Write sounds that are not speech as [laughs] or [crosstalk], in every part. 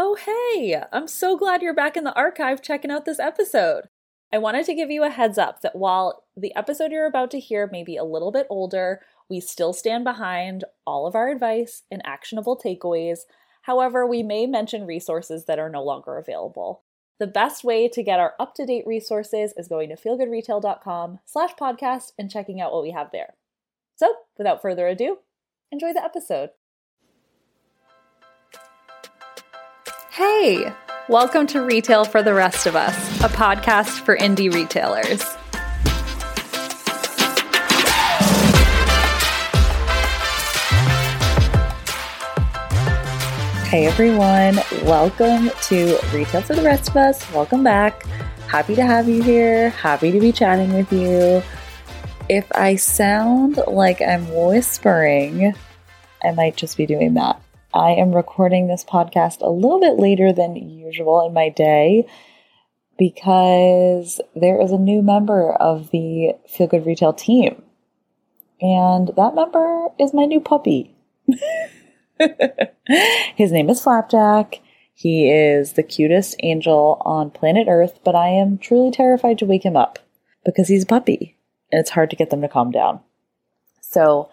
Oh, hey! I'm so glad you're back in the archive checking out this episode. I wanted to give you a heads up that while the episode you're about to hear may be a little bit older, we still stand behind all of our advice and actionable takeaways. However, we may mention resources that are no longer available. The best way to get our up-to-date resources is going to feelgoodretail.com slash podcast and checking out what we have there. So, without further ado, enjoy the episode. Hey, welcome to Retail for the Rest of Us, a podcast for indie retailers. Hey everyone, welcome to Retail for the Rest of Us. Welcome back. Happy to have you here. Happy to be chatting with you. If I sound like I'm whispering, I might just be doing that. I am recording this podcast a little bit later than usual in my day because there is a new member of the Feel Good Retail team. And that member is my new puppy. [laughs] His name is Flapjack. He is the cutest angel on planet Earth, but I am truly terrified to wake him up because he's a puppy and it's hard to get them to calm down. So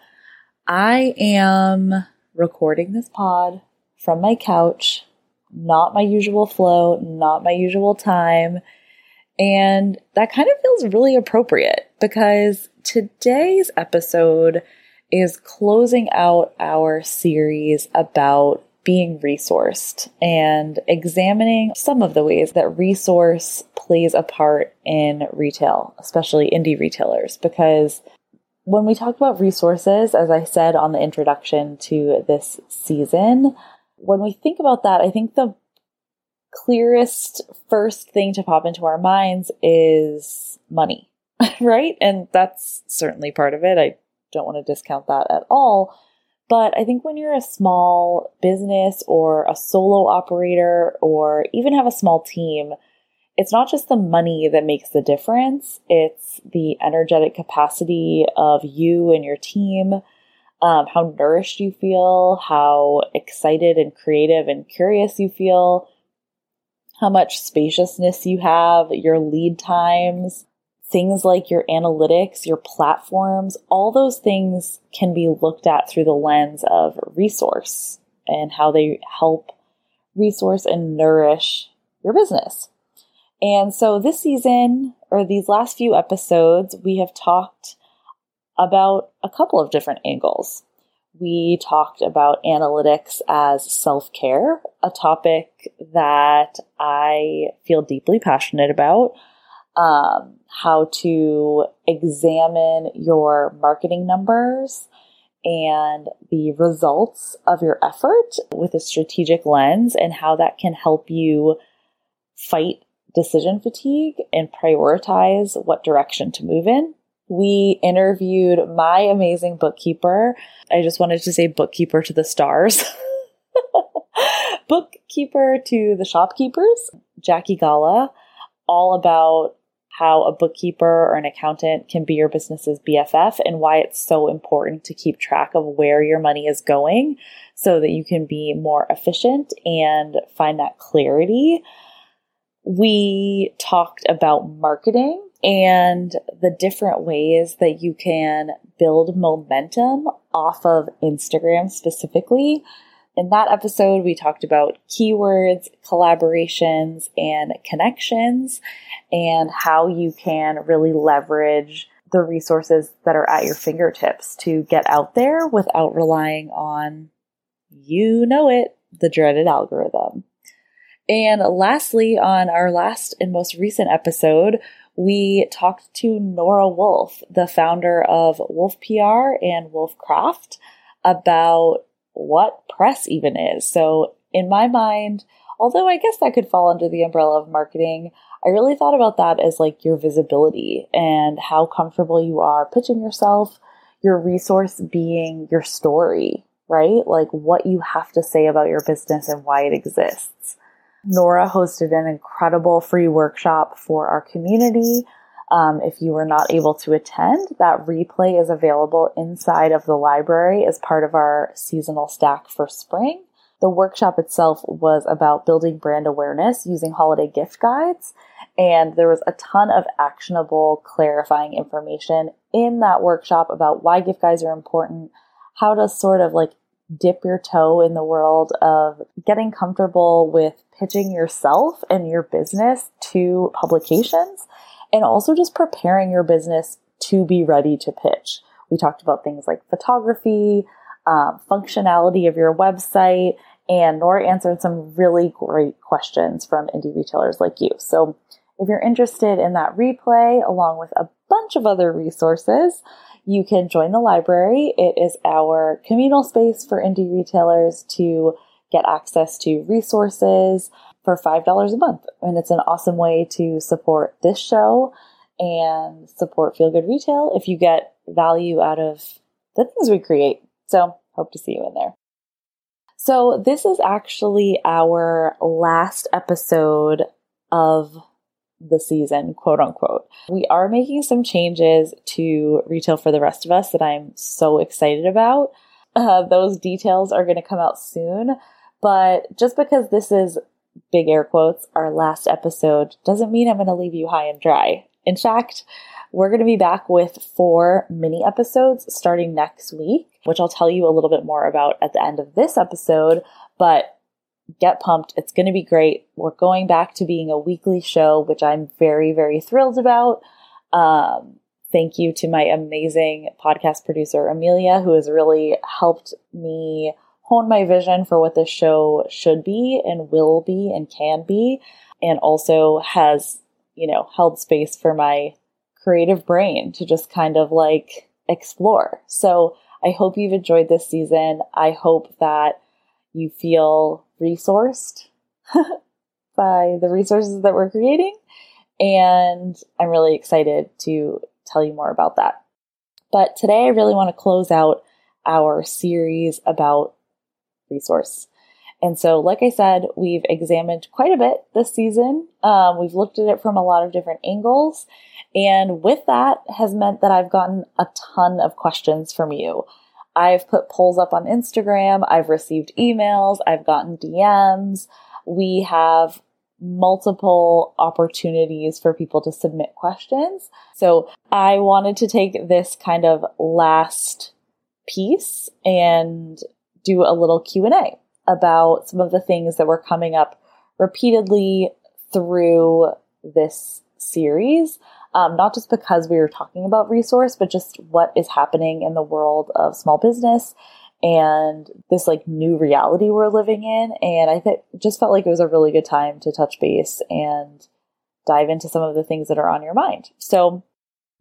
I am recording this pod from my couch, not my usual flow, not my usual time. And that kind of feels really appropriate because today's episode is closing out our series about being resourced and examining some of the ways that resource plays a part in retail, especially indie retailers, because when we talk about resources, as I said on the introduction to this season, when we think about that, I think the clearest first thing to pop into our minds is money, [laughs] right? And that's certainly part of it. I don't want to discount that at all. But I think when you're a small business or a solo operator or even have a small team, it's not just the money that makes the difference, it's the energetic capacity of you and your team, um, how nourished you feel, how excited and creative and curious you feel, how much spaciousness you have, your lead times, things like your analytics, your platforms, all those things can be looked at through the lens of resource and how they help resource and nourish your business. And so this season, or these last few episodes, we have talked about a couple of different angles. We talked about analytics as self care, a topic that I feel deeply passionate about. Um, how to examine your marketing numbers and the results of your effort with a strategic lens, and how that can help you fight decision fatigue and prioritize what direction to move in. We interviewed my amazing bookkeeper. I just wanted to say bookkeeper to the stars. [laughs] bookkeeper to the shopkeepers, Jackie Gala, all about how a bookkeeper or an accountant can be your business's BFF and why it's so important to keep track of where your money is going so that you can be more efficient and find that clarity we talked about marketing and the different ways that you can build momentum off of Instagram specifically. In that episode, we talked about keywords, collaborations, and connections, and how you can really leverage the resources that are at your fingertips to get out there without relying on, you know it, the dreaded algorithm. And lastly, on our last and most recent episode, we talked to Nora Wolf, the founder of Wolf PR and Wolf Craft, about what press even is. So, in my mind, although I guess that could fall under the umbrella of marketing, I really thought about that as like your visibility and how comfortable you are pitching yourself, your resource being your story, right? Like what you have to say about your business and why it exists. Nora hosted an incredible free workshop for our community. Um, if you were not able to attend, that replay is available inside of the library as part of our seasonal stack for spring. The workshop itself was about building brand awareness using holiday gift guides. And there was a ton of actionable, clarifying information in that workshop about why gift guides are important, how to sort of like dip your toe in the world of getting comfortable with pitching yourself and your business to publications, and also just preparing your business to be ready to pitch. We talked about things like photography, um, functionality of your website, and Nora answered some really great questions from indie retailers like you. So if you're interested in that replay, along with a bunch of other resources, you can join the library. It is our communal space for indie retailers to get access to resources for $5 a month. And it's an awesome way to support this show and support Feel Good Retail if you get value out of the things we create. So, hope to see you in there. So, this is actually our last episode of the season, quote unquote. We are making some changes to retail for the rest of us that I'm so excited about. [laughs] Uh, those details are going to come out soon, but just because this is big air quotes, our last episode doesn't mean I'm going to leave you high and dry. In fact, we're going to be back with four mini episodes starting next week, which I'll tell you a little bit more about at the end of this episode. But get pumped. It's going to be great. We're going back to being a weekly show, which I'm very, very thrilled about. Um, thank you to my amazing podcast producer, Amelia, who has really helped me hone my vision for what this show should be and will be and can be, and also has, you know, held space for my creative brain to just kind of like explore. So I hope you've enjoyed this season. I hope that you feel resourced [laughs] by the resources that we're creating. And I'm really excited to tell you more about that. But today I really want to close out our series about resource. And so, like I said, we've examined quite a bit this season. Um, we've looked at it from a lot of different angles. And with that has meant that I've gotten a ton of questions from you. I've put polls up on Instagram. I've received emails. I've gotten DMs. We have multiple opportunities for people to submit questions. So I wanted to take this kind of last piece and do a little Q&A about some of the things that were coming up repeatedly through this series um, not just because we were talking about resource, but just what is happening in the world of small business and this like new reality we're living in. And I th- just felt like it was a really good time to touch base and dive into some of the things that are on your mind. So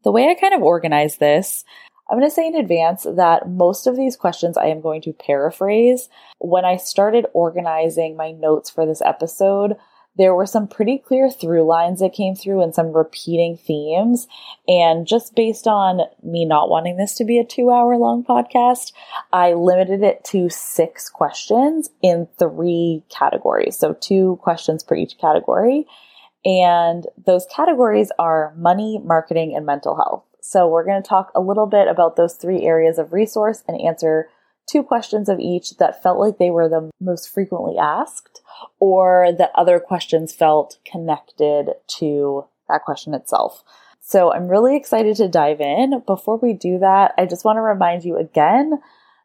the way I kind of organize this, I'm going to say in advance that most of these questions I am going to paraphrase. When I started organizing my notes for this episode, there were some pretty clear through lines that came through and some repeating themes. And just based on me not wanting this to be a two hour long podcast, I limited it to six questions in three categories. So two questions per each category. And those categories are money, marketing, and mental health. So we're going to talk a little bit about those three areas of resource and answer two questions of each that felt like they were the most frequently asked or that other questions felt connected to that question itself. So I'm really excited to dive in. Before we do that, I just want to remind you again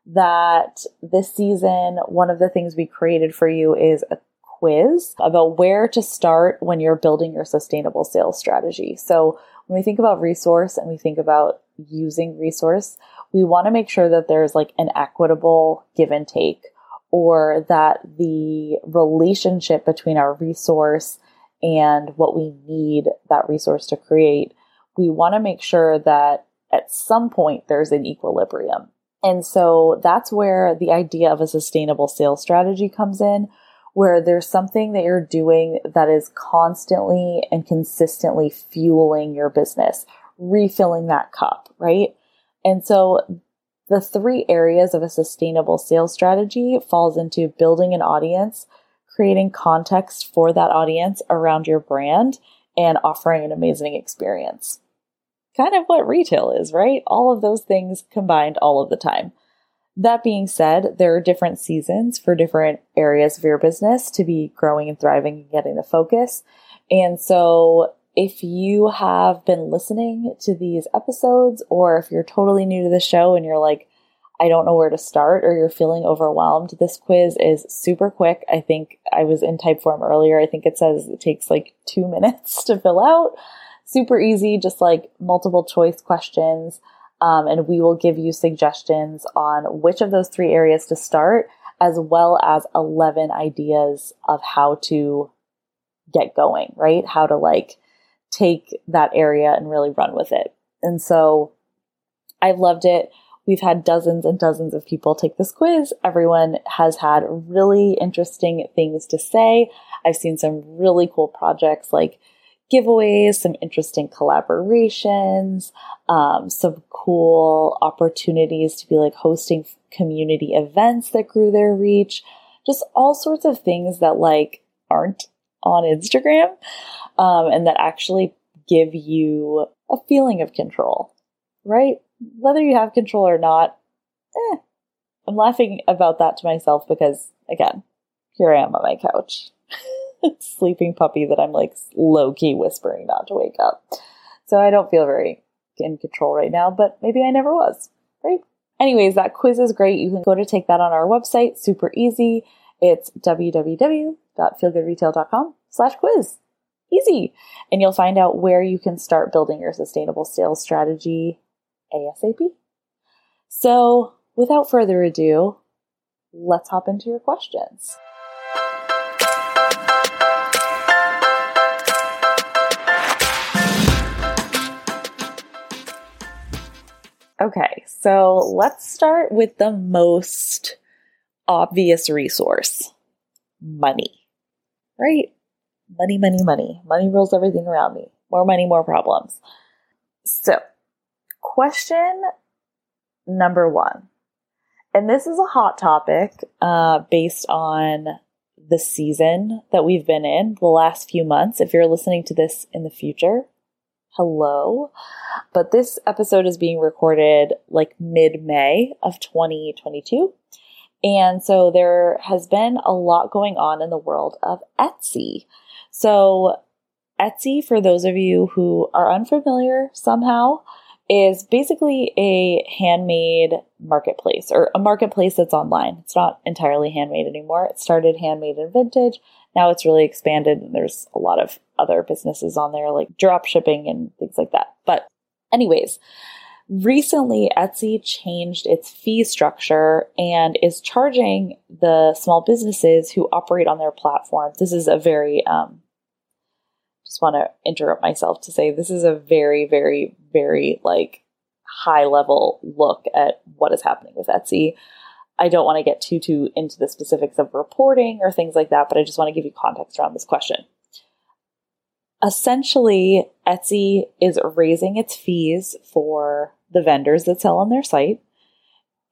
that this season, one of the things we created for you is a quiz about where to start when you're building your sustainable sales strategy. So when we think about resource and we think about using resource, we want to make sure that there's like an equitable give and take or that the relationship between our resource and what we need that resource to create, we want to make sure that at some point there's an equilibrium. And so that's where the idea of a sustainable sales strategy comes in, where there's something that you're doing that is constantly and consistently fueling your business, refilling that cup, right? And so the three areas of a sustainable sales strategy falls into building an audience, creating context for that audience around your brand, and offering an amazing experience. Kind of what retail is, right? All of those things combined all of the time. That being said, there are different seasons for different areas of your business to be growing and thriving and getting the focus. And so if you have been listening to these episodes, or if you're totally new to the show and you're like, I don't know where to start, or you're feeling overwhelmed, this quiz is super quick. I think I was in Typeform earlier. I think it says it takes like two [laughs] minutes to fill out. Super easy, just like multiple choice questions. Um, and we will give you suggestions on which of those three areas to start, as well as 11 ideas of how to get going, right? How to like take that area and really run with it. And so I've loved it. We've had dozens and dozens of people take this quiz. Everyone has had really interesting things to say. I've seen some really cool projects like giveaways, some interesting collaborations, um, some cool opportunities to be like hosting community events that grew their reach, just all sorts of things that like aren't on Instagram um, and that actually give you a feeling of control, right? Whether you have control or not, eh, I'm laughing about that to myself because, again, here I am on my couch [laughs] [laughs] sleeping puppy that I'm like low key whispering not to wake up. So I don't feel very in control right now, but maybe I never was, right? Anyways, that quiz is great. You can go to take that on our website. Super easy. It's www.feelgoodretail.com slash quiz. Easy. And you'll find out where you can start building your sustainable sales strategy ASAP. So without further ado, let's hop into your questions. Okay, so let's start with the most obvious resource money, right? Money, money, money. Money rules everything around me. More money, more problems. So, question number one, and this is a hot topic uh, based on the season that we've been in the last few months. If you're listening to this in the future, hello. But this episode is being recorded like mid May of 2022. And so there has been a lot going on in the world of Etsy. So, Etsy, for those of you who are unfamiliar somehow, is basically a handmade marketplace or a marketplace that's online. It's not entirely handmade anymore. It started handmade and vintage. Now it's really expanded and there's a lot of other businesses on there like drop shipping and things like that. But anyways, recently Etsy changed its fee structure and is charging the small businesses who operate on their platform. This is a very um, just want to interrupt myself to say this is a very, very, very like high level look at what is happening with Etsy. I don't want to get too too into the specifics of reporting or things like that, but I just want to give you context around this question. Essentially, Etsy is raising its fees for the vendors that sell on their site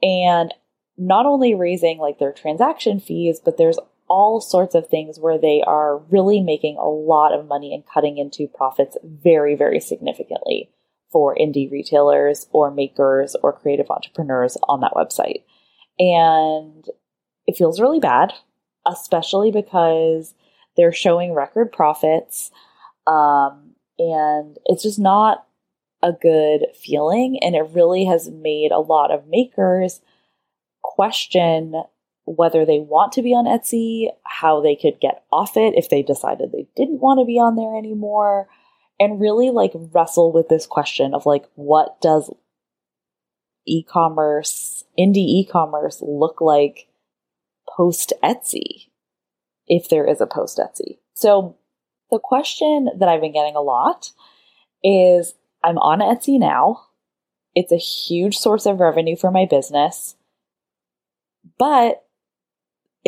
and not only raising like their transaction fees, but there's all sorts of things where they are really making a lot of money and cutting into profits very, very significantly for indie retailers or makers or creative entrepreneurs on that website. And it feels really bad, especially because they're showing record profits. Um, and it's just not a good feeling. And it really has made a lot of makers question whether they want to be on Etsy, how they could get off it if they decided they didn't want to be on there anymore, and really like wrestle with this question of like, what does e commerce, indie e commerce look like post Etsy, if there is a post Etsy? So, the question that I've been getting a lot is I'm on Etsy now. It's a huge source of revenue for my business, but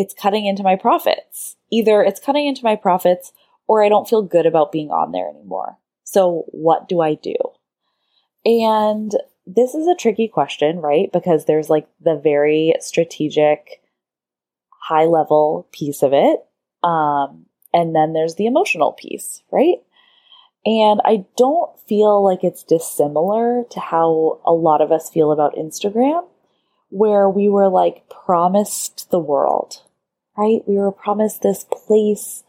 it's cutting into my profits. Either it's cutting into my profits or I don't feel good about being on there anymore. So what do I do? And this is a tricky question, right? Because there's like the very strategic, high level piece of it. Um, and then there's the emotional piece, right? And I don't feel like it's dissimilar to how a lot of us feel about Instagram, where we were like promised the world, right? We were promised this place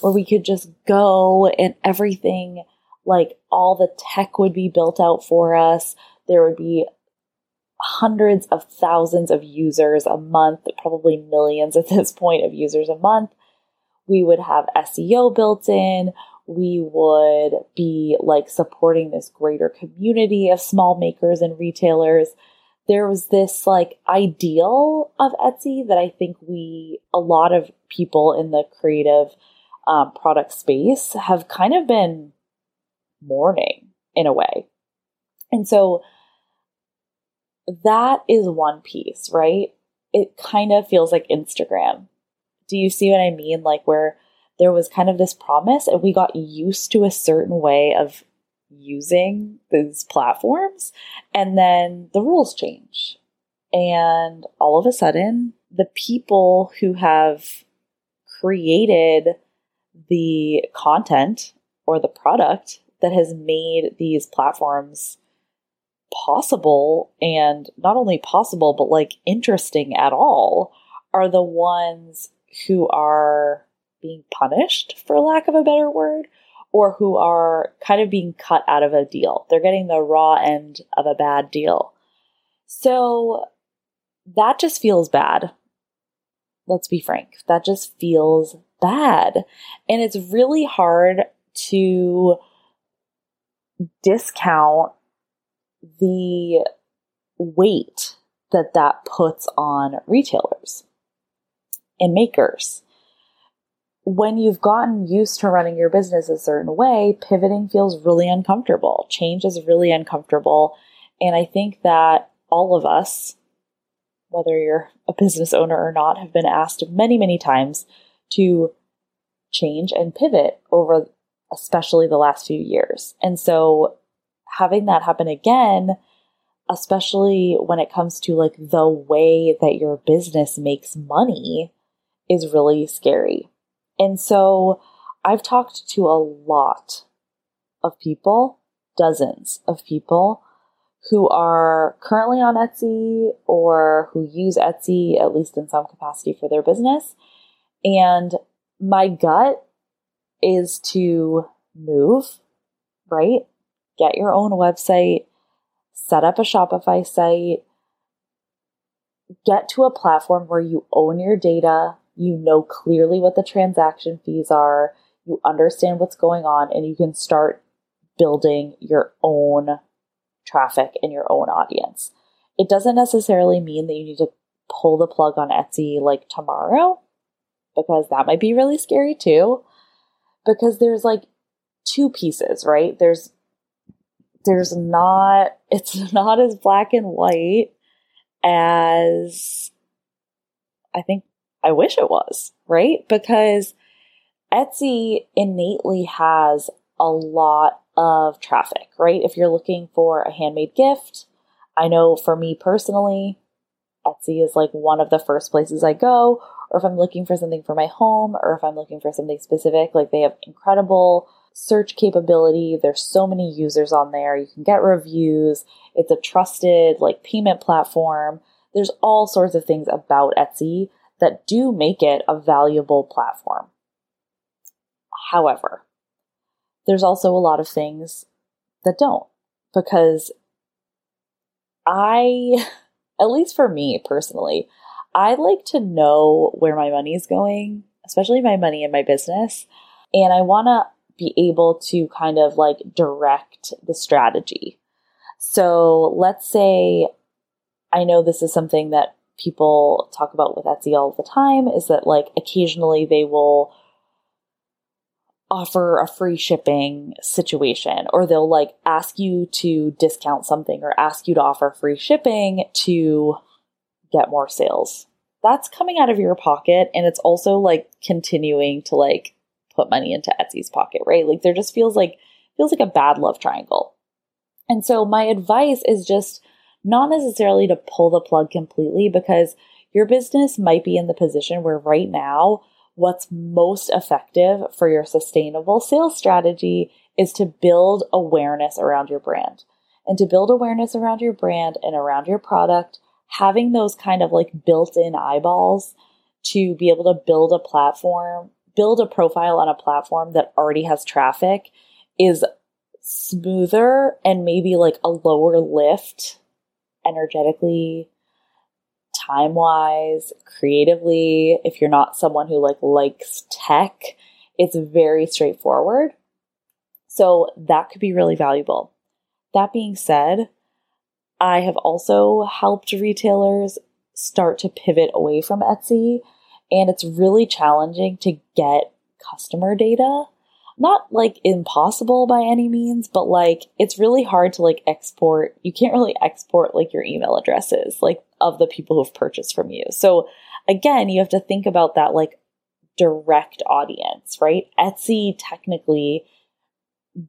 where we could just go and everything, like all the tech would be built out for us. There would be hundreds of thousands of users a month, probably millions at this point of users a month. We would have SEO built in. We would be like supporting this greater community of small makers and retailers. There was this like ideal of Etsy that I think we, a lot of people in the creative um, product space have kind of been mourning in a way. And so that is one piece, right? It kind of feels like Instagram. Do you see what I mean? Like where there was kind of this promise and we got used to a certain way of using these platforms and then the rules change. And all of a sudden, the people who have created the content or the product that has made these platforms possible and not only possible, but like interesting at all are the ones who are being punished, for lack of a better word, or who are kind of being cut out of a deal. They're getting the raw end of a bad deal. So that just feels bad. Let's be frank. That just feels bad. And it's really hard to discount the weight that that puts on retailers and makers. When you've gotten used to running your business a certain way, pivoting feels really uncomfortable. Change is really uncomfortable. And I think that all of us, whether you're a business owner or not, have been asked many, many times to change and pivot over especially the last few years. And so having that happen again, especially when it comes to like the way that your business makes money, is really scary. And so I've talked to a lot of people, dozens of people who are currently on Etsy or who use Etsy at least in some capacity for their business. And my gut is to move, right? get your own website, set up a Shopify site, get to a platform where you own your data, you know clearly what the transaction fees are, you understand what's going on, and you can start building your own traffic and your own audience. It doesn't necessarily mean that you need to pull the plug on Etsy like tomorrow, because that might be really scary too. Because there's like two pieces, right? There's there's not [laughs] it's not as black and white as I think I wish it was, right? Because Etsy innately has a lot of traffic, right? If you're looking for a handmade gift, I know for me personally, Etsy is like one of the first places I go, or if I'm looking for something for my home, or if I'm looking for something specific, like they have incredible search capability. There's so many users on there. You can get reviews. It's a trusted like payment platform. There's all sorts of things about Etsy that do make it a valuable platform. However, there's also a lot of things that don't because I, [laughs] at least for me personally, I like to know where my money is going, especially my money in my business. And I want to be able to kind of like direct the strategy. So let's say I know this is something that people talk about with Etsy all the time is that like occasionally they will offer a free shipping situation or they'll like ask you to discount something or ask you to offer free shipping to get more sales. That's coming out of your pocket and it's also like continuing to like put money into Etsy's pocket, right? Like there just feels like feels like a bad love triangle. And so my advice is just not necessarily to pull the plug completely because your business might be in the position where right now what's most effective for your sustainable sales strategy is to build awareness around your brand. And to build awareness around your brand and around your product, having those kind of like built in eyeballs to be able to build a platform, build a profile on a platform that already has traffic is smoother and maybe like a lower lift energetically time wise creatively if you're not someone who like likes tech it's very straightforward. So that could be really valuable. That being said i have also helped retailers start to pivot away from etsy and it's really challenging to get customer data not like impossible by any means, but like it's really hard to like export. You can't really export like your email addresses, like of the people who've purchased from you. So again, you have to think about that like direct audience, right? Etsy technically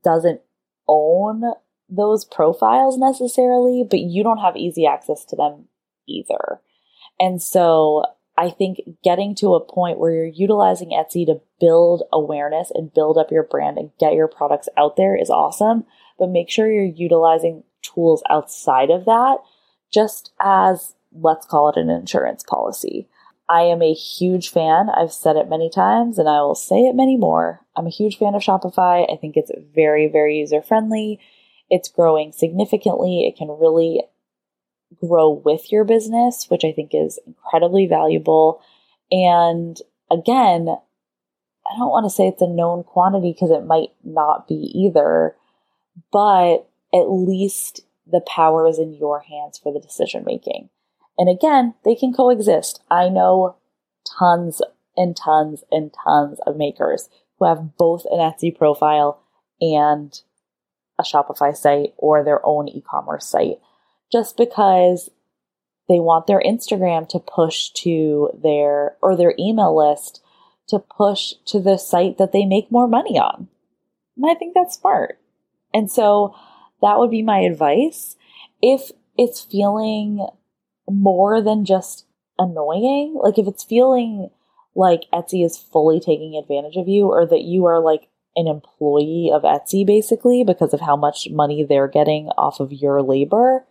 doesn't own those profiles necessarily, but you don't have easy access to them either. And so I think getting to a point where you're utilizing Etsy to build awareness and build up your brand and get your products out there is awesome. But make sure you're utilizing tools outside of that, just as let's call it an insurance policy. I am a huge fan. I've said it many times and I will say it many more. I'm a huge fan of Shopify. I think it's very, very user friendly. It's growing significantly. It can really grow with your business, which I think is incredibly valuable. And again, I don't want to say it's a known quantity because it might not be either, but at least the power is in your hands for the decision making. And again, they can coexist. I know tons and tons and tons of makers who have both an Etsy profile and a Shopify site or their own e commerce site just because they want their Instagram to push to their or their email list to push to the site that they make more money on. And I think that's smart. And so that would be my advice. If it's feeling more than just annoying, like if it's feeling like Etsy is fully taking advantage of you or that you are like an employee of Etsy basically because of how much money they're getting off of your labor,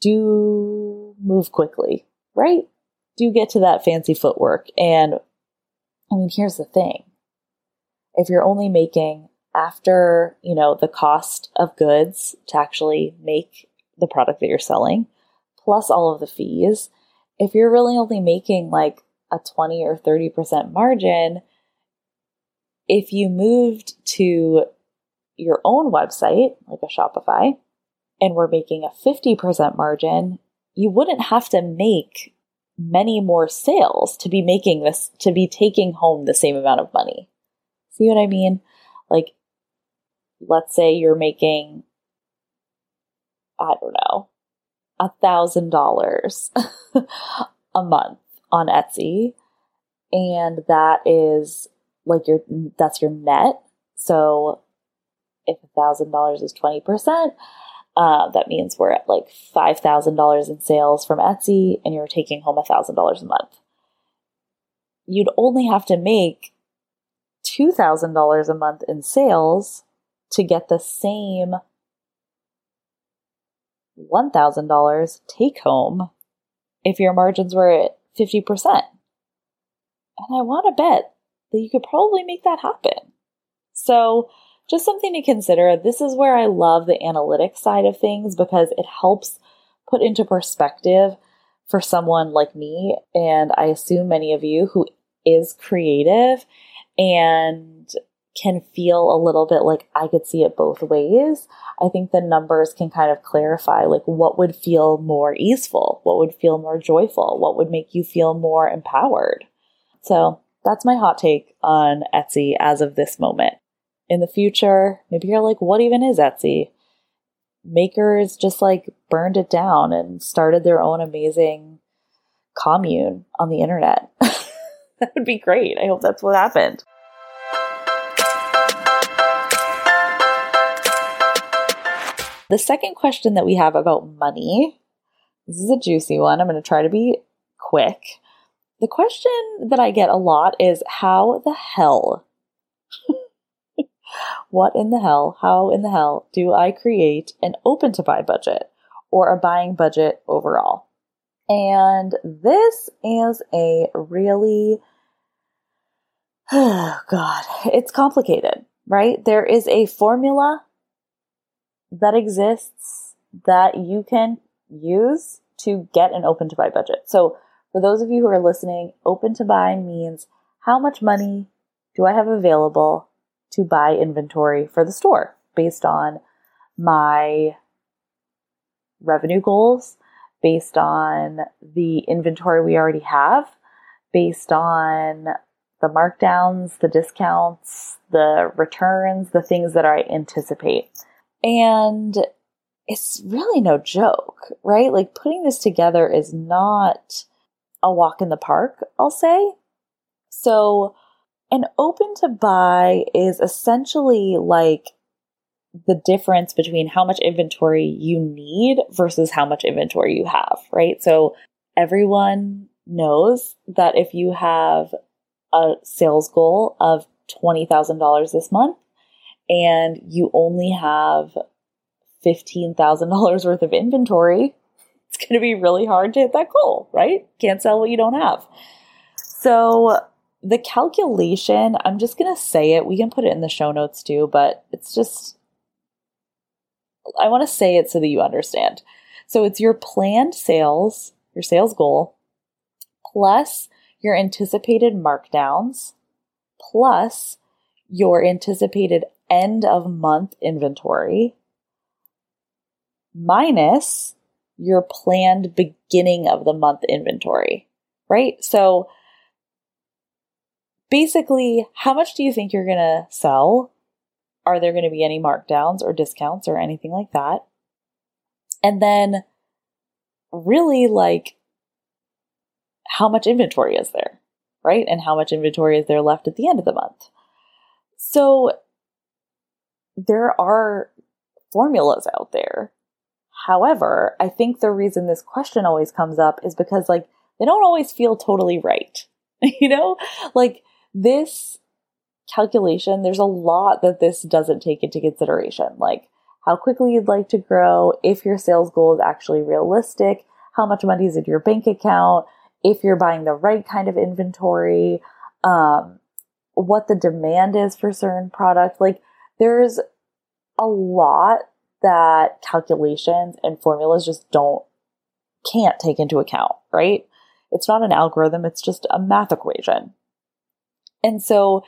do move quickly, right? Do get to that fancy footwork. And I mean, here's the thing. If you're only making after, you know, the cost of goods to actually make the product that you're selling, plus all of the fees, if you're really only making like a 20 or 30% margin, if you moved to your own website, like a Shopify, and we're making a 50% margin, you wouldn't have to make many more sales to be making this, to be taking home the same amount of money. See what I mean? Like, let's say you're making, I don't know, a thousand dollars [laughs] a month on Etsy. And that is like your, that's your net. So if a thousand dollars is 20%, uh, that means we're at like $5,000 in sales from Etsy and you're taking home $1,000 a month. You'd only have to make $2,000 a month in sales to get the same $1,000 take home if your margins were at 50%. And I want to bet that you could probably make that happen. So, just something to consider. This is where I love the analytics side of things because it helps put into perspective for someone like me, and I assume many of you who is creative and can feel a little bit like I could see it both ways. I think the numbers can kind of clarify like what would feel more easeful, what would feel more joyful, what would make you feel more empowered. So that's my hot take on Etsy as of this moment in the future, maybe you're like, what even is Etsy? Makers just like burned it down and started their own amazing commune on the internet. [laughs] that would be great. I hope that's what happened. The second question that we have about money this is a juicy one. I'm going to try to be quick. The question that I get a lot is how the hell what in the hell, how in the hell do I create an open to buy budget? or a buying budget overall. And this is a really, [sighs] oh God, it's complicated, right? There is a formula that exists that you can use to get an open to buy budget. So, for those of you who are listening, open to buy means how much money do I have available to buy inventory for the store based on my revenue goals, based on the inventory we already have, based on the markdowns, the discounts, the returns, the things that I anticipate. And it's really no joke, right? Like putting this together is not a walk in the park, I'll say. So, an open to buy is essentially like the difference between how much inventory you need versus how much inventory you have, right? So, everyone knows that if you have a sales goal of $20,000 this month and you only have $15,000 worth of inventory, it's going to be really hard to hit that goal, right? Can't sell what you don't have. So, the calculation, I'm just going to say it. We can put it in the show notes too, but it's just, I want to say it so that you understand. So, it's your planned sales, your sales goal, plus your anticipated markdowns, plus your anticipated end of month inventory, minus your planned beginning of the month inventory, right? So basically, how much do you think you're going to sell? Are there going to be any markdowns or discounts or anything like that? And then really like how much inventory is there, right? And how much inventory is there left at the end of the month? So there are formulas out there However, I think the reason this question always comes up is because like they don't always feel totally right. [laughs] you know, like this calculation, there's a lot that this doesn't take into consideration, like how quickly you'd like to grow, if your sales goal is actually realistic, how much money is in your bank account, if you're buying the right kind of inventory, um, what the demand is for certain product. Like there's a lot that calculations and formulas just don't can't take into account, right? It's not an algorithm, it's just a math equation. And so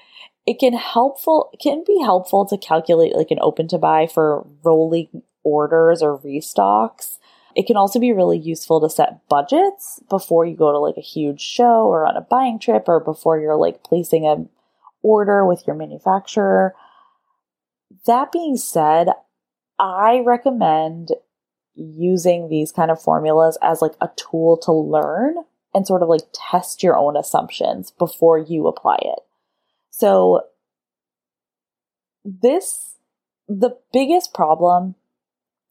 it can helpful can be helpful to calculate like an open to buy for rolling orders or restocks. It can also be really useful to set budgets before you go to like a huge show or on a buying trip or before you're like placing an order with your manufacturer. That being said, I recommend using these kind of formulas as like a tool to learn and sort of like test your own assumptions before you apply it. So this the biggest problem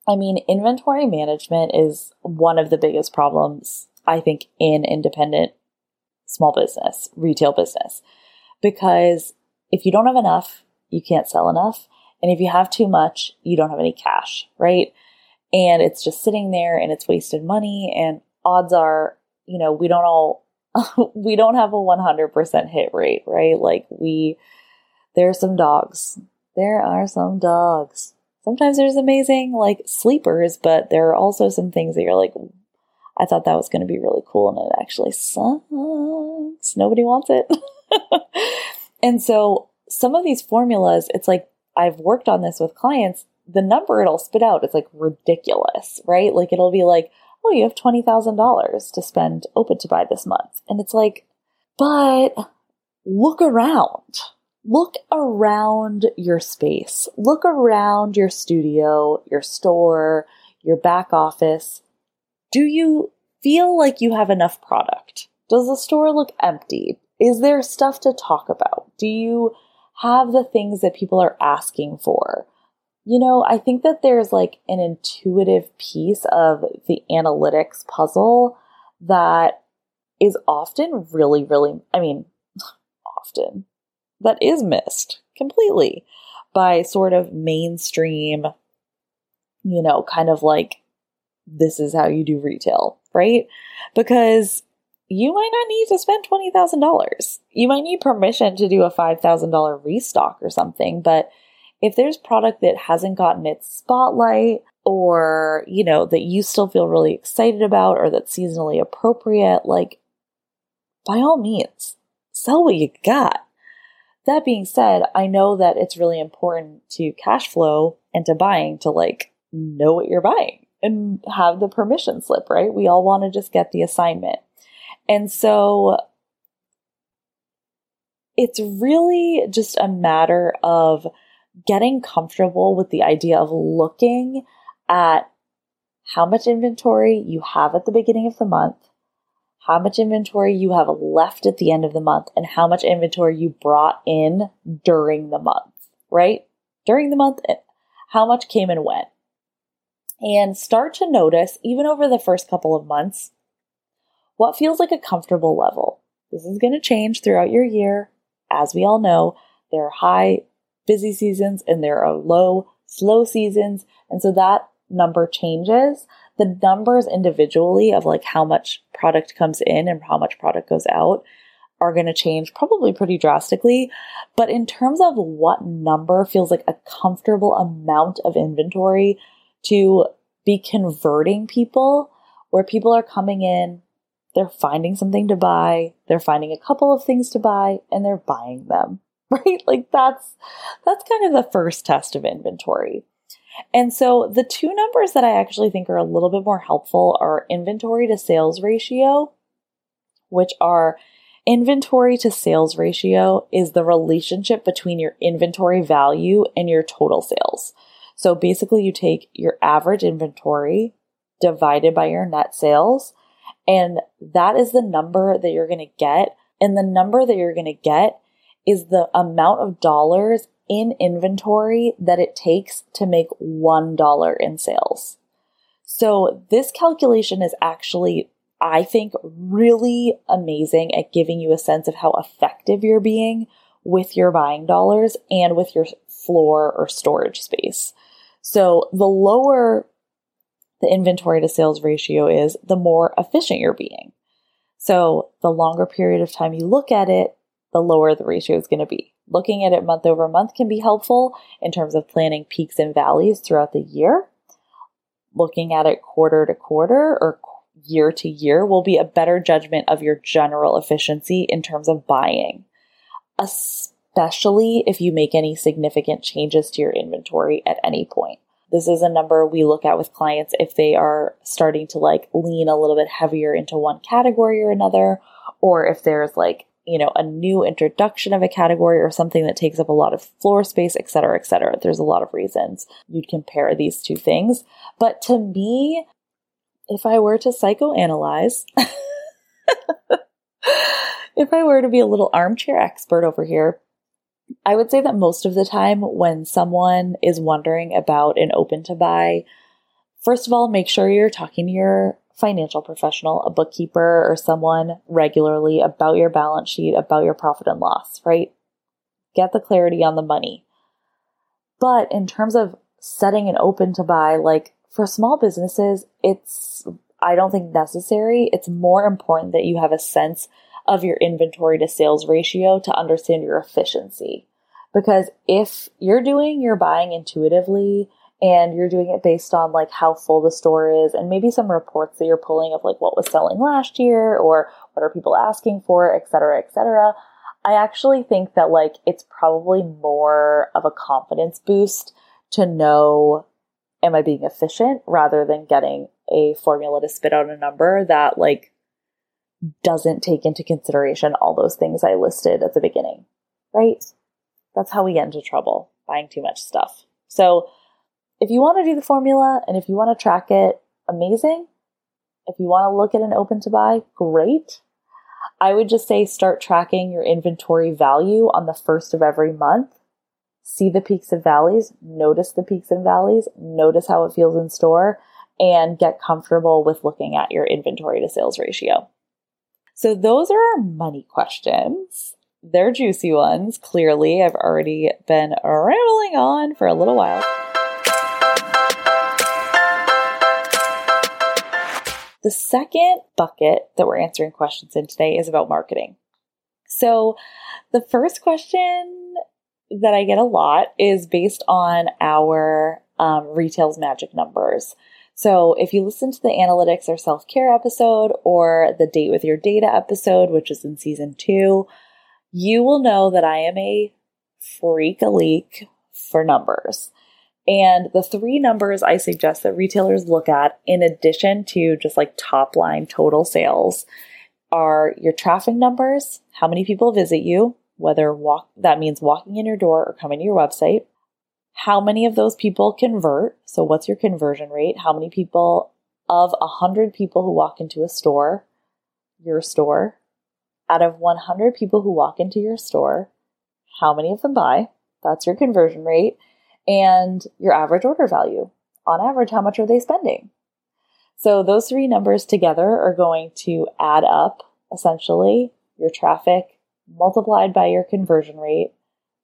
I mean inventory management is one of the biggest problems I think in independent small business, retail business. Because if you don't have enough, you can't sell enough. And if you have too much, you don't have any cash, right? And it's just sitting there and it's wasted money. And odds are, you know, we don't all, [laughs] we don't have a 100% hit rate, right? Like we, there are some dogs. There are some dogs. Sometimes there's amazing like sleepers, but there are also some things that you're like, I thought that was going to be really cool and it actually sucks. Nobody wants it. [laughs] and so some of these formulas, it's like I've worked on this with clients, the number it'll spit out is like ridiculous, right? Like it'll be like, oh, you have $20,000 to spend open to buy this month. And it's like, but look around. Look around your space. Look around your studio, your store, your back office. Do you feel like you have enough product? Does the store look empty? Is there stuff to talk about? Do you have the things that people are asking for. You know, I think that there's like an intuitive piece of the analytics puzzle that is often really, really, I mean, [sighs] often, that is missed completely by sort of mainstream, you know, kind of like this is how you do retail, right? Because you might not need to spend $20,000. You might need permission to do a $5,000 restock or something, but if there's product that hasn't gotten its spotlight or, you know, that you still feel really excited about or that's seasonally appropriate, like by all means, sell what you got. That being said, I know that it's really important to cash flow and to buying to like know what you're buying and have the permission slip, right? We all want to just get the assignment. And so it's really just a matter of getting comfortable with the idea of looking at how much inventory you have at the beginning of the month, how much inventory you have left at the end of the month, and how much inventory you brought in during the month, right? During the month, eh, how much came and went. And start to notice, even over the first couple of months, what feels like a comfortable level. This is going to change throughout your year. As we all know, there are high, busy seasons and there are low, slow seasons. And so that number changes. The numbers individually of like how much product comes in and how much product goes out are going to change probably pretty drastically. But in terms of what number feels like a comfortable amount of inventory to be converting people, where people are coming in, they're finding something to buy, they're finding a couple of things to buy, and they're buying them. [laughs] Right? Like that's that's kind of the first test of inventory. And so the two numbers that I actually think are a little bit more helpful are inventory to sales ratio, which are inventory to sales ratio is the relationship between your inventory value and your total sales. So basically, you take your average inventory divided by your net sales, and that is the number that you're going to get. And the number that you're going to get is the amount of dollars in inventory that it takes to make $1 in sales. So this calculation is actually, I think, really amazing at giving you a sense of how effective you're being with your buying dollars and with your floor or storage space. So the lower the inventory to sales ratio is, the more efficient you're being. So the longer period of time you look at it, the lower the ratio is going to be. Looking at it month over month can be helpful in terms of planning peaks and valleys throughout the year. Looking at it quarter to quarter or year to year will be a better judgment of your general efficiency in terms of buying, especially if you make any significant changes to your inventory at any point. This is a number we look at with clients if they are starting to like lean a little bit heavier into one category or another, or if there's like, you know, a new introduction of a category or something that takes up a lot of floor space, et cetera, et cetera. There's a lot of reasons you'd compare these two things. But to me, if I were to psychoanalyze, [laughs] if I were to be a little armchair expert over here, I would say that most of the time when someone is wondering about an open to buy, first of all, make sure you're talking to your financial professional, a bookkeeper, or someone regularly about your balance sheet, about your profit and loss, right? Get the clarity on the money. But in terms of setting an open to buy, like for small businesses, it's, I don't think necessary. It's more important that you have a sense of your inventory to sales ratio to understand your efficiency. Because if you're doing your buying intuitively and you're doing it based on like how full the store is and maybe some reports that you're pulling of like what was selling last year or what are people asking for, et cetera, et cetera. I actually think that like it's probably more of a confidence boost to know am I being efficient rather than getting a formula to spit out a number that like doesn't take into consideration all those things I listed at the beginning, right? That's how we get into trouble buying too much stuff. So, if you want to do the formula and if you want to track it, amazing. If you want to look at an open to buy, great. I would just say start tracking your inventory value on the first of every month. See the peaks and valleys, notice the peaks and valleys, notice how it feels in store, and get comfortable with looking at your inventory to sales ratio. So those are our money questions. They're juicy ones. Clearly, I've already been rambling on for a little while. The second bucket that we're answering questions in today is about marketing. So, the first question that I get a lot is based on our um, retail's magic numbers. So, if you listen to the analytics or self care episode or the date with your data episode, which is in season two, you will know that I am a freak a leak for numbers. And the three numbers I suggest that retailers look at, in addition to just like top line total sales, are your traffic numbers, how many people visit you, whether walk that means walking in your door or coming to your website, how many of those people convert, so what's your conversion rate, how many people of 100 people who walk into a store, your store, out of 100 people who walk into your store, how many of them buy? That's your conversion rate and your average order value. On average, how much are they spending? So those three numbers together are going to add up essentially your traffic multiplied by your conversion rate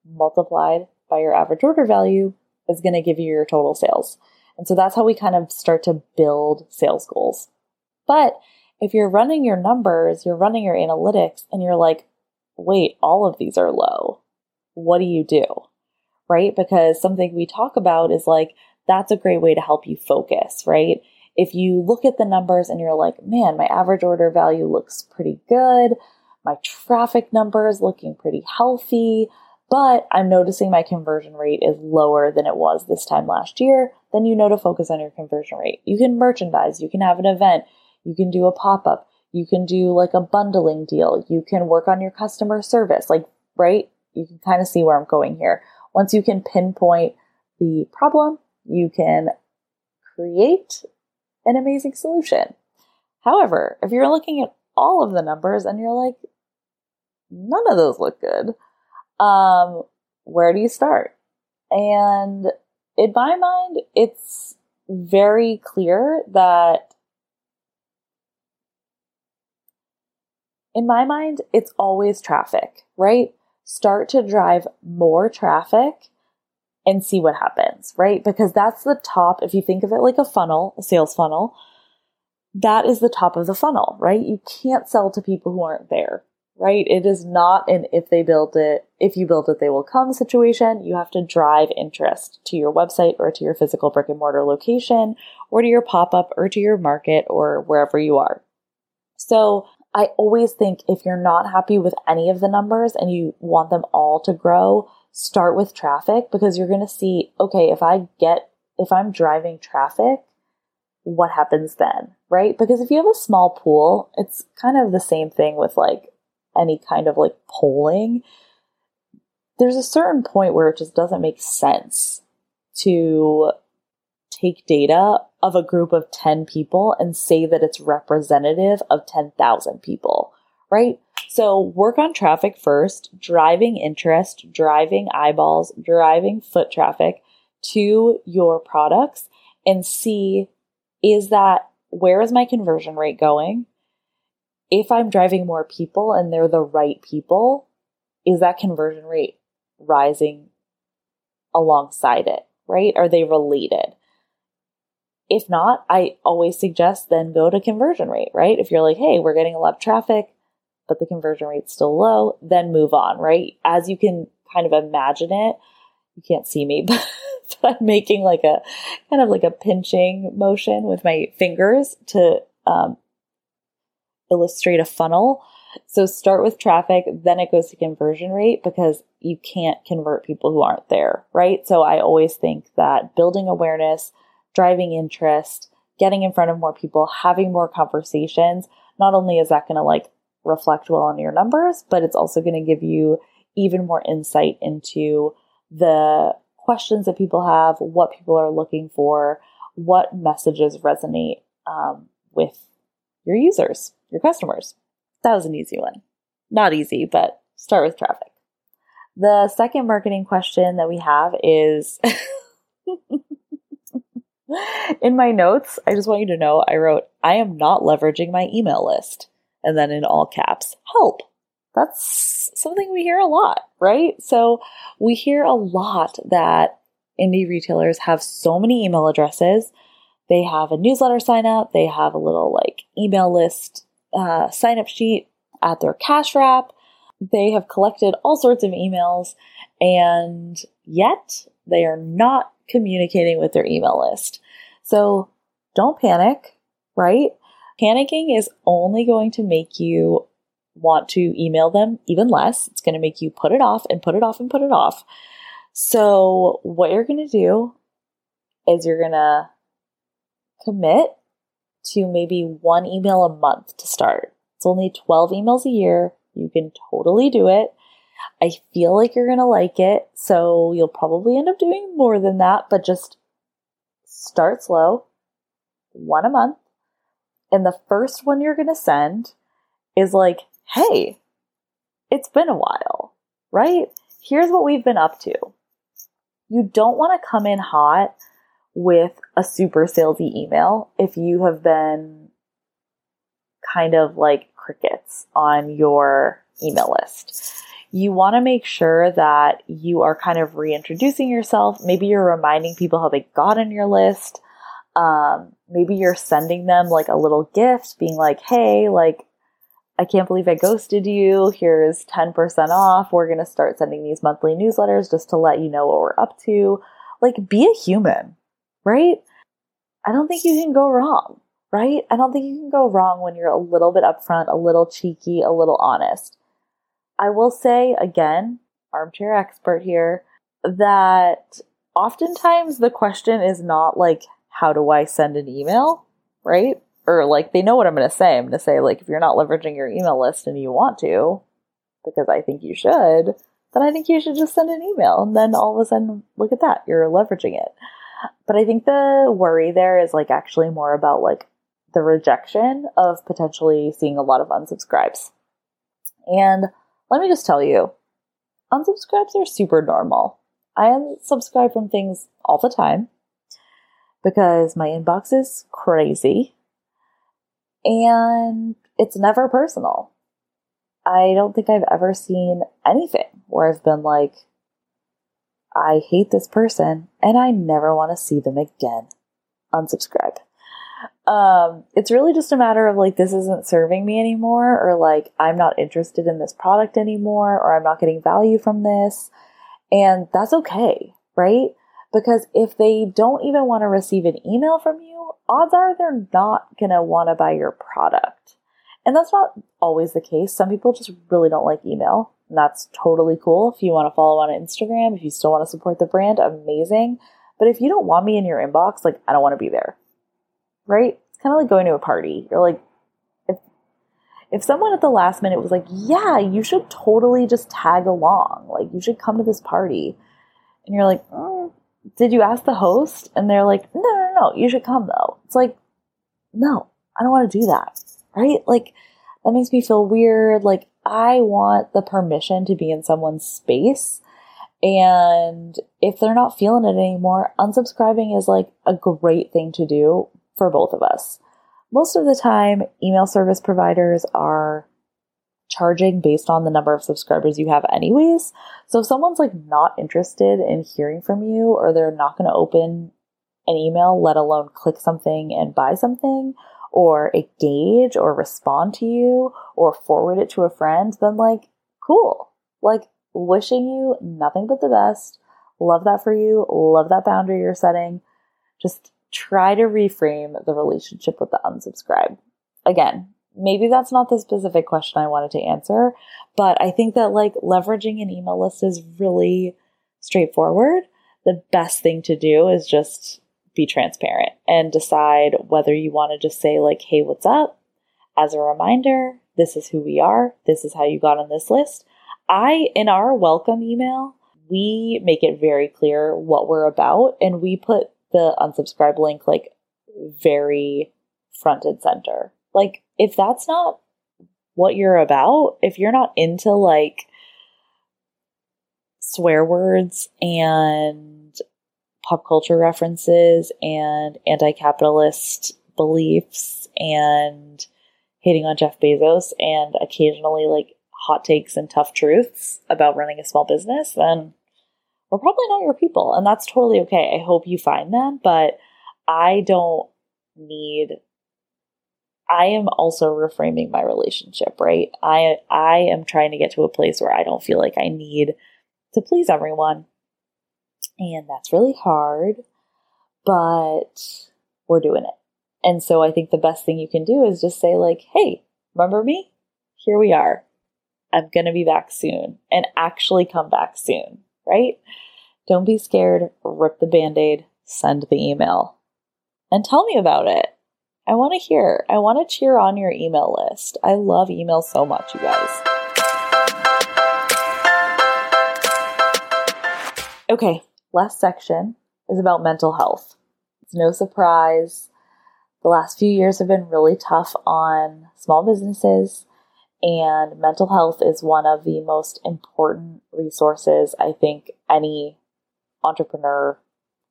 multiplied by your average order value is going to give you your total sales. And so that's how we kind of start to build sales goals. But if you're running your numbers, you're running your analytics, and you're like, wait, all of these are low. What do you do? Right? Because something we talk about is like, that's a great way to help you focus, right? If you look at the numbers and you're like, man, my average order value looks pretty good, my traffic numbers looking pretty healthy, but I'm noticing my conversion rate is lower than it was this time last year, then you know to focus on your conversion rate. You can merchandise, you can have an event, you can do a pop up, you can do like a bundling deal, you can work on your customer service, like, right? You can kind of see where I'm going here. Once you can pinpoint the problem, you can create an amazing solution. However, if you're looking at all of the numbers and you're like, none of those look good, um, where do you start? And in my mind, it's very clear that in my mind, it's always traffic, right? Start to drive more traffic and see what happens, right? Because that's the top. If you think of it like a funnel, a sales funnel, that is the top of the funnel, right? You can't sell to people who aren't there, right? It is not an if they build it, if you build it, they will come situation. You have to drive interest to your website or to your physical brick and mortar location or to your pop up or to your market or wherever you are. So I always think if you're not happy with any of the numbers and you want them all to grow, start with traffic because you're going to see, okay, if I get, if I'm driving traffic, what happens then, right? Because if you have a small pool, it's kind of the same thing with like any kind of like polling. There's a certain point where it just doesn't make sense to take data of a group of 10 people and say that it's representative of 10,000 people, right? So work on traffic first, driving interest, driving eyeballs, driving foot traffic to your products and see is that where is my conversion rate going? If I'm driving more people and they're the right people, is that conversion rate rising alongside it, right? Are they related? If not, I always suggest then go to conversion rate, right? If you're like, hey, we're getting a lot of traffic, but the conversion rate's still low, then move on, right? As you can kind of imagine it, you can't see me, but, [laughs] but I'm making like a kind of like a pinching motion with my fingers to um, illustrate a funnel. So start with traffic, then it goes to conversion rate because you can't convert people who aren't there, right? So I always think that building awareness, driving interest, getting in front of more people, having more conversations, not only is that going to like reflect well on your numbers, but it's also going to give you even more insight into the questions that people have, what people are looking for, what messages resonate um, with your users, your customers. That was an easy one. Not easy, but start with traffic. The second marketing question that we have is [laughs] [laughs] in my notes, I just want you to know I wrote, I am not leveraging my email list and then in all caps, help. That's something we hear a lot, right? So we hear a lot that indie retailers have so many email addresses. They have a newsletter sign up, they have a little like email list uh, sign up sheet at their cash wrap. They have collected all sorts of emails, and yet they are not communicating with their email list. So don't panic, right? Panicking is only going to make you want to email them even less. It's going to make you put it off and put it off and put it off. So, what you're going to do is you're going to commit to maybe one email a month to start. It's only 12 emails a year. You can totally do it. I feel like you're going to like it. So, you'll probably end up doing more than that, but just start slow, one a month. And the first one you're going to send is like, hey, it's been a while, right? Here's what we've been up to. You don't want to come in hot with a super salesy email if you have been kind of like crickets on your email list. You want to make sure that you are kind of reintroducing yourself. Maybe you're reminding people how they got on your list. Um, maybe you're sending them like a little gift, being like, hey, like, I can't believe I ghosted you. Here's 10% off. We're going to start sending these monthly newsletters just to let you know what we're up to. Like, be a human, right? I don't think you can go wrong, right? I don't think you can go wrong when you're a little bit upfront, a little cheeky, a little honest. I will say again, armchair expert here, that oftentimes the question is not like, how do I send an email, right? or like they know what I'm going to say. I'm going to say like if you're not leveraging your email list and you want to, because I think you should, then I think you should just send an email. And then all of a sudden, look at that, you're leveraging it. But I think the worry there is like actually more about like the rejection of potentially seeing a lot of unsubscribes. And let me just tell you, unsubscribes are super normal. I unsubscribe from things all the time because my inbox is crazy and it's never personal. I don't think I've ever seen anything where I've been like, I hate this person and I never want to see them again. Unsubscribe. Um, it's really just a matter of like, this isn't serving me anymore, or like, I'm not interested in this product anymore, or I'm not getting value from this. And that's okay, right? Because if they don't even want to receive an email from you, odds are they're not going to want to buy your product. And that's not always the case. Some people just really don't like email. And that's totally cool. If you want to follow on Instagram, if you still want to support the brand, amazing. But if you don't want me in your inbox, like, I don't want to be there. Right? It's kind of like going to a party. You're like, if, if someone at the last minute was like, yeah, you should totally just tag along, like, you should come to this party. And you're like, mm, did you ask the host? And they're like, no, no, no, you should come though. It's like, no, I don't want to do that. Right? Like, that makes me feel weird. Like, I want the permission to be in someone's space. And if they're not feeling it anymore, unsubscribing is like a great thing to do for both of us. Most of the time, email service providers are charging based on the number of subscribers you have anyways. So if someone's like not interested in hearing from you or they're not going to open an email, let alone click something and buy something or engage or respond to you or forward it to a friend, then like cool. Like wishing you nothing but the best. Love that for you. Love that boundary you're setting. Just try to reframe the relationship with the unsubscribe. Again, maybe that's not the specific question I wanted to answer, but I think that like leveraging an email list is really straightforward. The best thing to do is just be transparent and decide whether you want to just say like, "Hey, what's up?" as a reminder, this is who we are. This is how you got on this list. I in our welcome email, we make it very clear what we're about and we put the unsubscribe link like very front and center. Like if that's not what you're about, if you're not into like swear words and pop culture references and anti capitalist beliefs and hating on Jeff Bezos and occasionally like hot takes and tough truths about running a small business, then we're probably not your people. And that's totally okay. I hope you find them, but I don't need I am also reframing my relationship, right? I I am trying to get to a place where I don't feel like I need to please everyone. And that's really hard, but we're doing it. And so I think the best thing you can do is just say like, "Hey, remember me? Here we are. I'm going to be back soon." And actually come back soon, right? Don't be scared. Rip the band-aid, send the email. And tell me about it I want to hear. I want to cheer on your email list. I love email so much, you guys. Okay, last section is about mental health. It's no surprise. The last few years have been really tough on small businesses, and mental health is one of the most important resources I think any entrepreneur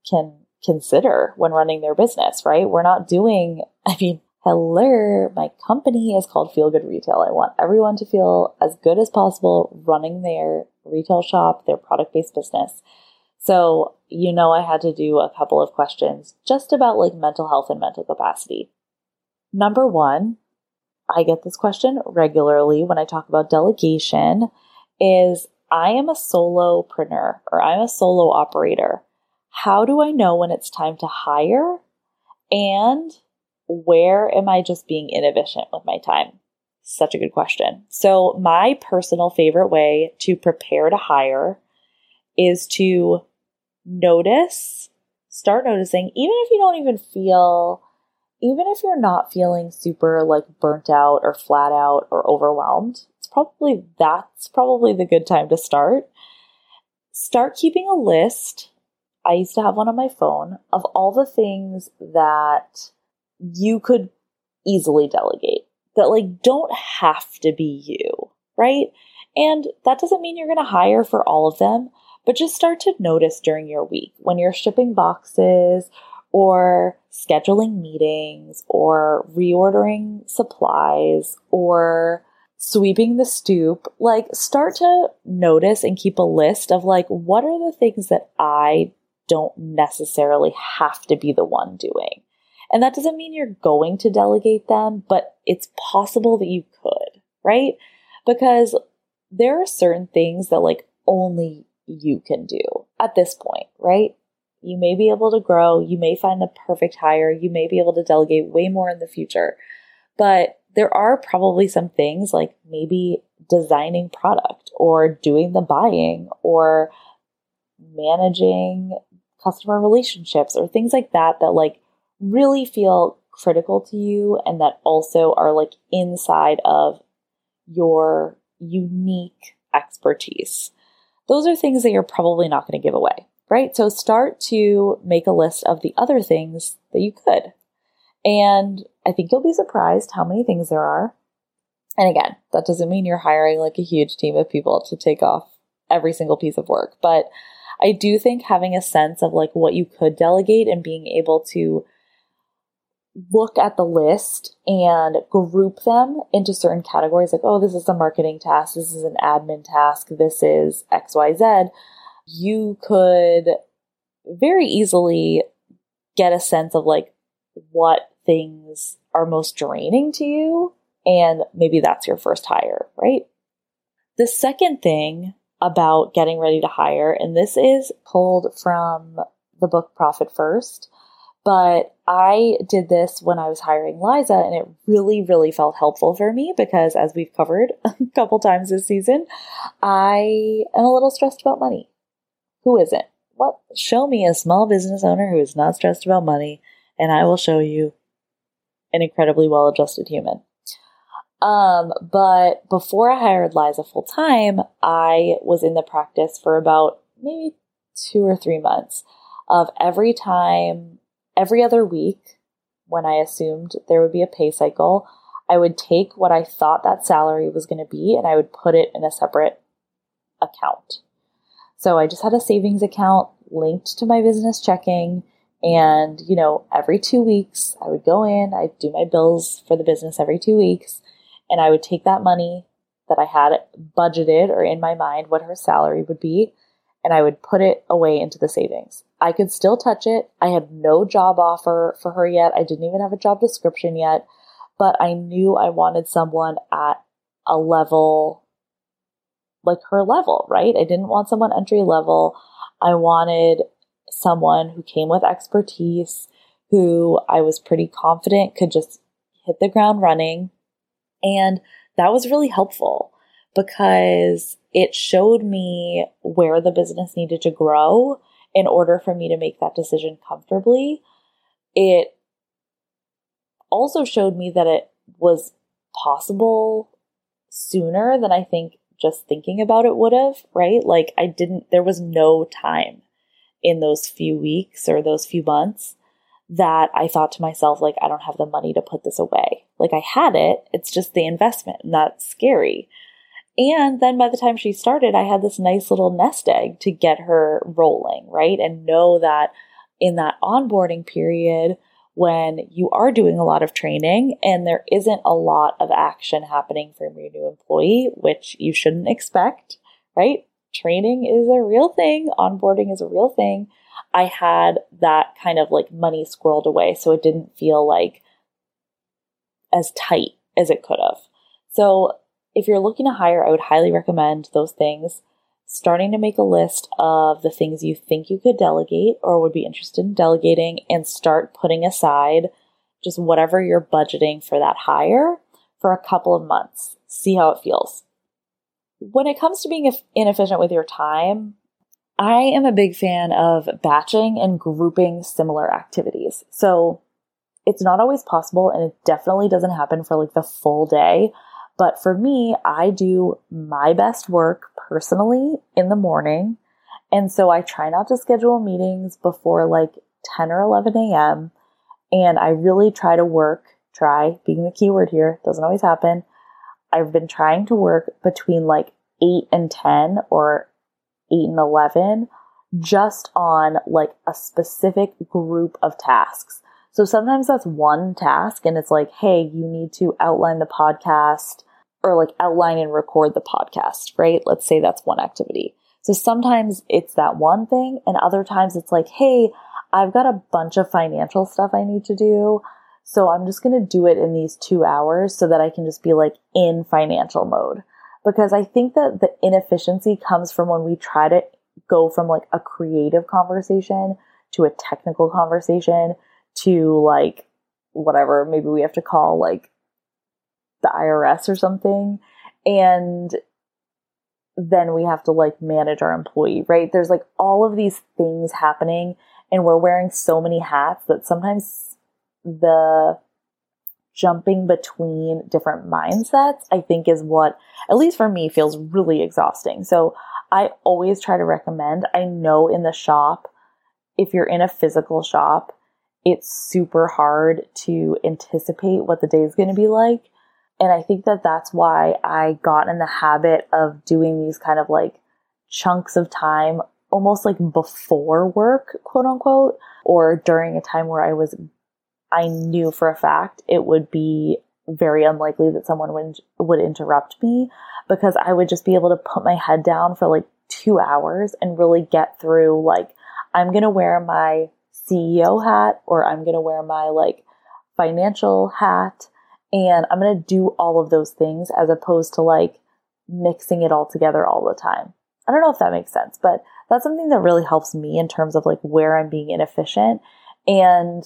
can consider when running their business, right? We're not doing, [laughs] I mean, hello, my company is called Feel Good Retail. I want everyone to feel as good as possible running their retail shop, their product based business. So, you know, I had to do a couple of questions just about like mental health and mental capacity. Number one, I get this question regularly when I talk about delegation is I am a solopreneur or I'm a solo operator how do I know when it's time to hire? And where am I just being inefficient with my time? Such a good question. So, my personal favorite way to prepare to hire is to notice, start noticing, even if you don't even feel, even if you're not feeling super like burnt out or flat out or overwhelmed, it's probably that's probably the good time to start. Start keeping a list I used to have one on my phone of all the things that you could easily delegate that like don't have to be you, right? And that doesn't mean you're going to hire for all of them, but just start to notice during your week when you're shipping boxes or scheduling meetings or reordering supplies or sweeping the stoop, like start to notice and keep a list of like what are the things that I don't necessarily have to be the one doing. And that doesn't mean you're going to delegate them, but it's possible that you could, right? Because there are certain things that like only you can do at this point, right? You may be able to grow, you may find the perfect hire, you may be able to delegate way more in the future. But there are probably some things like maybe designing product or doing the buying or managing customer relationships or things like that that like really feel critical to you and that also are like inside of your unique expertise. Those are things that you're probably not going to give away, right? So start to make a list of the other things that you could. And I think you'll be surprised how many things there are. And again, that doesn't mean you're hiring like a huge team of people to take off every single piece of work, but I do think having a sense of like what you could delegate and being able to look at the list and group them into certain categories like, oh, this is a marketing task, this is an admin task, this is XYZ, you could very easily get a sense of like what things are most draining to you. And maybe that's your first hire, right? The second thing about getting ready to hire. And this is pulled from the book Profit First. But I did this when I was hiring Liza, and it really, really felt helpful for me because, as we've covered [laughs] a couple times this season, I am a little stressed about money. Who isn't? What? Show me a small business owner who is not stressed about money, and I will show you an incredibly well adjusted human. Um, but before I hired Liza full time, I was in the practice for about maybe two or three months of every time, every other week, when I assumed there would be a pay cycle, I would take what I thought that salary was going to be and I would put it in a separate account. So I just had a savings account linked to my business checking. And, you know, every two weeks I would go in, I'd do my bills for the business every two weeks and I would take that money that I had budgeted or in my mind what her salary would be, and I would put it away into the savings. I could still touch it. I had no job offer for her yet. I didn't even have a job description yet, but I knew I wanted someone at a level like her level, right? I didn't want someone entry level. I wanted someone who came with expertise, who I was pretty confident could just hit the ground running. And that was really helpful because it showed me where the business needed to grow in order for me to make that decision comfortably. It also showed me that it was possible sooner than I think just thinking about it would have, right? Like I didn't, there was no time in those few weeks or those few months that I thought to myself, like, I don't have the money to put this away. Like I had it, it's just the investment and that's scary. And then by the time she started, I had this nice little nest egg to get her rolling, right? And know that in that onboarding period, when you are doing a lot of training and there isn't a lot of action happening from your new employee, which you shouldn't expect, right? Training is a real thing, onboarding is a real thing. I had that kind of like money squirreled away so it didn't feel like as tight as it could have. So if you're looking to hire, I would highly recommend those things. Starting to make a list of the things you think you could delegate or would be interested in delegating and start putting aside just whatever you're budgeting for that hire for a couple of months. See how it feels. When it comes to being inefficient with your time, I am a big fan of batching and grouping similar activities. So it's not always possible and it definitely doesn't happen for like the full day. But for me, I do my best work personally in the morning. And so I try not to schedule meetings before like 10 or 11 a.m. And I really try to work, try being the keyword here, doesn't always happen. I've been trying to work between like 8 and 10 or 8 and 11 just on like a specific group of tasks. So sometimes that's one task and it's like, hey, you need to outline the podcast or like outline and record the podcast, right? Let's say that's one activity. So sometimes it's that one thing and other times it's like, hey, I've got a bunch of financial stuff I need to do. So I'm just going to do it in these two hours so that I can just be like in financial mode. Because I think that the inefficiency comes from when we try to go from like a creative conversation to a technical conversation to like whatever maybe we have to call like the IRS or something. And then we have to like manage our employee, right? There's like all of these things happening and we're wearing so many hats that sometimes the jumping between different mindsets, I think is what, at least for me, feels really exhausting. So I always try to recommend, I know in the shop, if you're in a physical shop, it's super hard to anticipate what the day is going to be like. And I think that that's why I got in the habit of doing these kind of like chunks of time, almost like before work, quote unquote, or during a time where I was, I knew for a fact it would be very unlikely that someone would, would interrupt me because I would just be able to put my head down for like two hours and really get through like, I'm going to wear my CEO hat or I'm going to wear my like financial hat and I'm going to do all of those things as opposed to like mixing it all together all the time. I don't know if that makes sense, but that's something that really helps me in terms of like where I'm being inefficient. And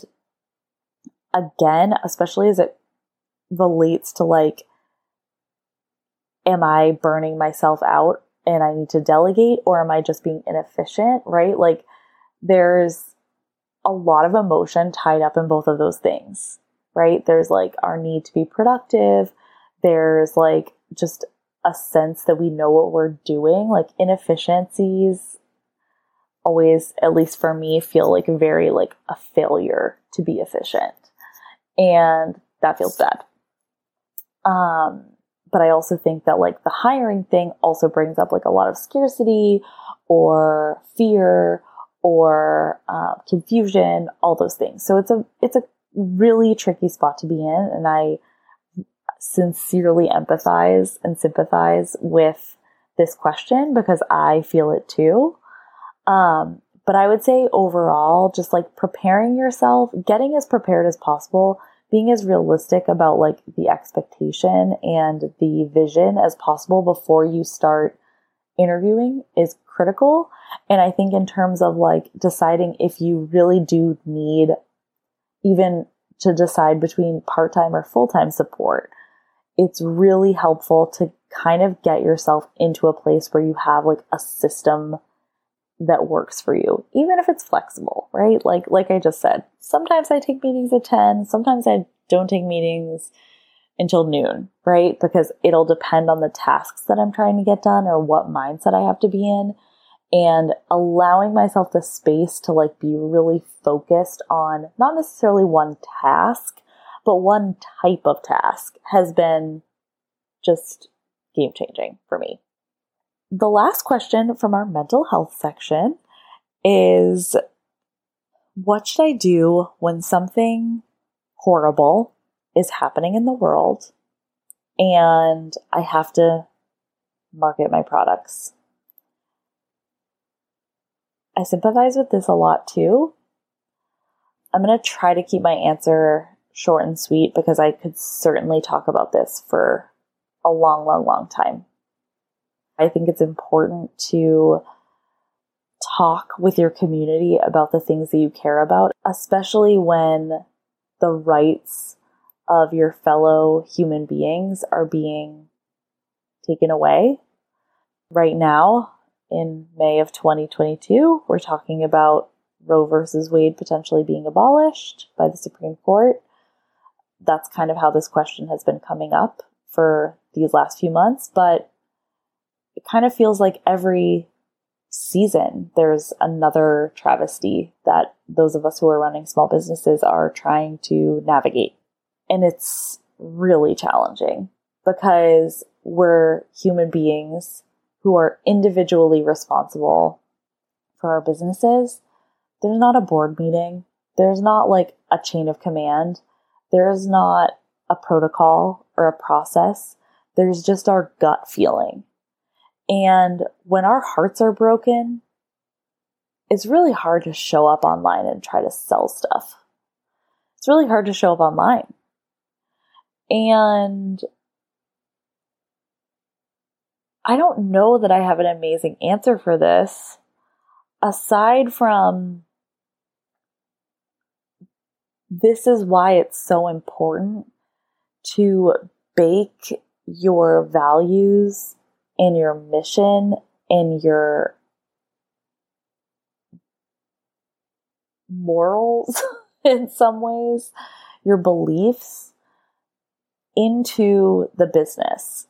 again, especially as it relates to like, am I burning myself out and I need to delegate or am I just being inefficient? Right? Like, there's a lot of emotion tied up in both of those things right? There's like our need to be productive. There's like just a sense that we know what we're doing. Like inefficiencies always, at least for me, feel like very like a failure to be efficient. And that feels bad. Um, but I also think that like the hiring thing also brings up like a lot of scarcity or fear or uh, confusion, all those things. So it's a it's a really tricky spot to be in. And I sincerely empathize and sympathize with this question because I feel it too. Um, But I would say overall, just like preparing yourself, getting as prepared as possible, being as realistic about like the expectation and the vision as possible before you start interviewing is critical. And I think in terms of like deciding if you really do need even to decide between part time or full time support, it's really helpful to kind of get yourself into a place where you have like a system that works for you, even if it's flexible, right? Like, like I just said, sometimes I take meetings at 10, sometimes I don't take meetings until noon, right? Because it'll depend on the tasks that I'm trying to get done or what mindset I have to be in. And allowing myself the space to like be really focused on not necessarily one task, but one type of task has been just game changing for me. The last question from our mental health section is What should I do when something horrible is happening in the world and I have to market my products? I sympathize with this a lot too. I'm going to try to keep my answer short and sweet because I could certainly talk about this for a long, long, long time. I think it's important to talk with your community about the things that you care about, especially when the rights of your fellow human beings are being taken away. Right now, in May of 2022, we're talking about Roe versus Wade potentially being abolished by the Supreme Court. That's kind of how this question has been coming up for these last few months, but it kind of feels like every season there's another travesty that those of us who are running small businesses are trying to navigate. And it's really challenging because we're human beings who are individually responsible for our businesses. There's not a board meeting. There's not like a chain of command. There's not a protocol or a process. There's just our gut feeling. And when our hearts are broken, it's really hard to show up online and try to sell stuff. It's really hard to show up online. And I don't know that I have an amazing answer for this aside from this is why it's so important to bake your values and your mission and your morals [laughs] in some ways, your beliefs into the business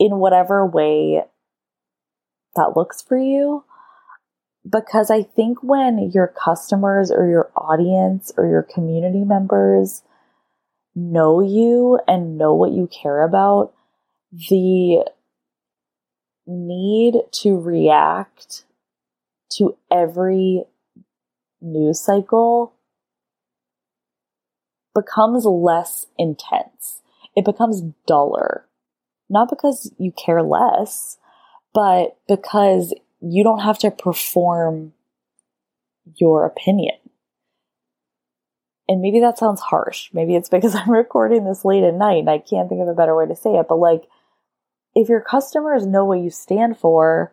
in whatever way that looks for you. Because I think when your customers or your audience or your community members know you and know what you care about, the need to react to every news cycle becomes less intense. It becomes duller. Not because you care less, but because you don't have to perform your opinion. And maybe that sounds harsh. Maybe it's because [laughs] I'm recording this late at night and I can't think of a better way to say it, but like, if your customers know what you stand for,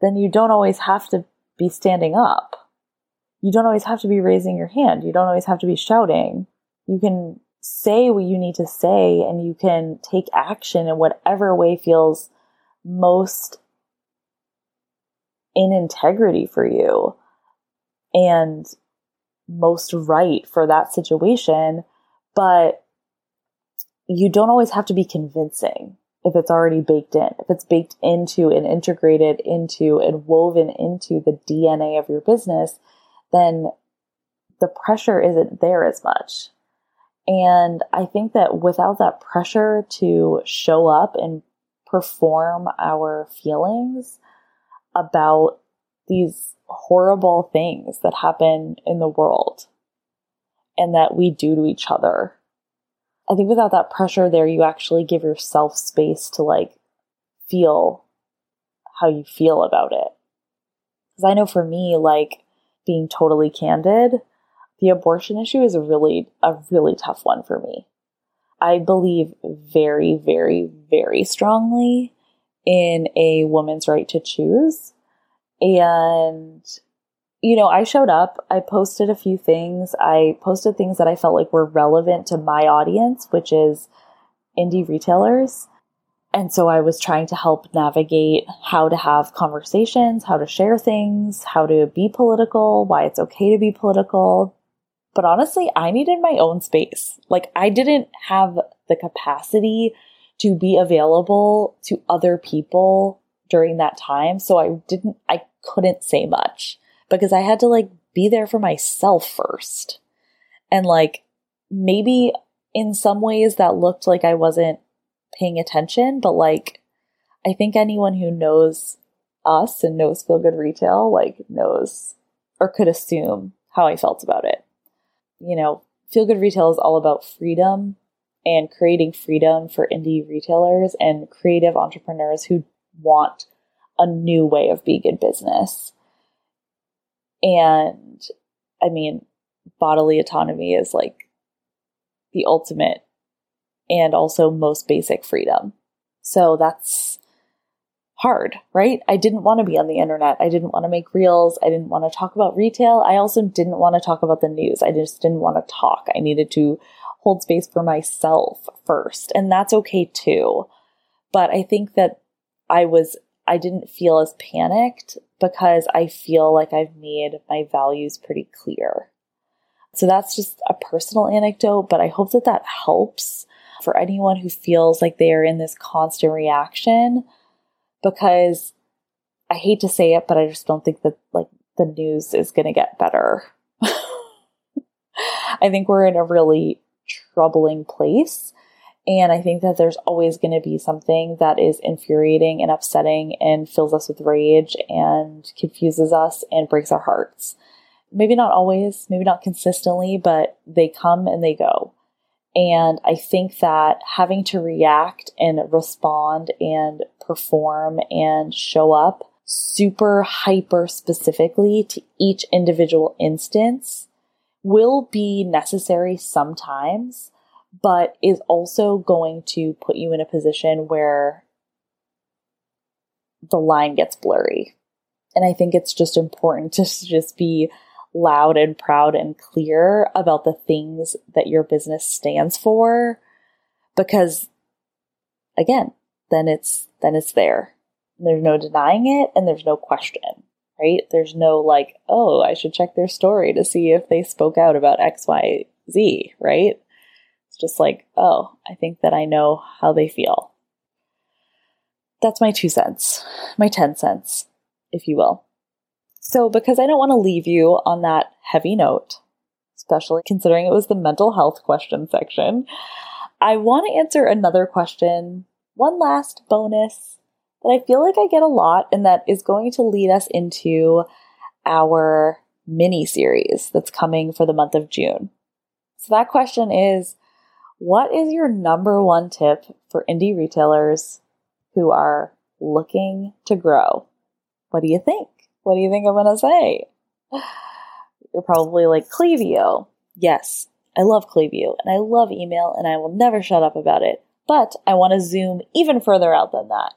then you don't always have to be standing up. You don't always have to be raising your hand. You don't always have to be shouting. You can say what you need to say and you can take action in whatever way feels most in integrity for you and most right for that situation. But you don't always have to be convincing if it's already baked in, if it's baked into and integrated into and woven into the DNA of your business, then the pressure isn't there as much. And I think that without that pressure to show up and perform our feelings about these horrible things that happen in the world and that we do to each other I think without that pressure there, you actually give yourself space to like feel how you feel about it. Because I know for me, like being totally candid, the abortion issue is a really, a really tough one for me. I believe very, very, very strongly in a woman's right to choose. And, you know, I showed up, I posted a few things. I posted things that I felt like were relevant to my audience, which is indie retailers. And so I was trying to help navigate how to have conversations, how to share things, how to be political, why it's okay to be political. But honestly, I needed my own space. Like, I didn't have the capacity to be available to other people during that time. So I didn't, I couldn't say much because I had to like be there for myself first. And like, maybe in some ways that looked like I wasn't paying attention, but like I think anyone who knows us and knows Feel Good Retail like knows or could assume how I felt about it. You know, Feel Good Retail is all about freedom and creating freedom for indie retailers and creative entrepreneurs who want a new way of being in business. And I mean, bodily autonomy is like the ultimate and also most basic freedom. So that's hard, right? I didn't want to be on the internet. I didn't want to make reels. I didn't want to talk about retail. I also didn't want to talk about the news. I just didn't want to talk. I needed to hold space for myself first. And that's okay too. But I think that I was, I didn't feel as panicked because I feel like I've made my values pretty clear. So that's just a personal anecdote, but I hope that that helps for anyone who feels like they are in this constant reaction because I hate to say it, but I just don't think that like the news is going to get better. [laughs] I think we're in a really troubling place. And I think that there's always going to be something that is infuriating and upsetting and fills us with rage and confuses us and breaks our hearts. Maybe not always, maybe not consistently, but they come and they go. And I think that having to react and respond and perform and show up super hyper specifically to each individual instance will be necessary sometimes, but is also going to put you in a position where the line gets blurry. And I think it's just important [laughs] to just be loud and proud and clear about the things that your business stands for because again then it's then it's there. There's no denying it and there's no question right? There's no like oh i should check their story to see if they spoke out about xyz right? It's just like oh i think that i know how they feel. That's my two cents my 10 cents if you will. So, because I don't want to leave you on that heavy note, especially considering it was the mental health question section, I want to answer another question, one last bonus that I feel like I get a lot and that is going to lead us into our mini series that's coming for the month of June. So, that question is What is your number one tip for indie retailers who are looking to grow? What do you think? What do you think I'm going to say? You're probably like, Klaviyo. Yes, I love Klaviyo and I love email and I will never shut up about it. But I want to zoom even further out than that.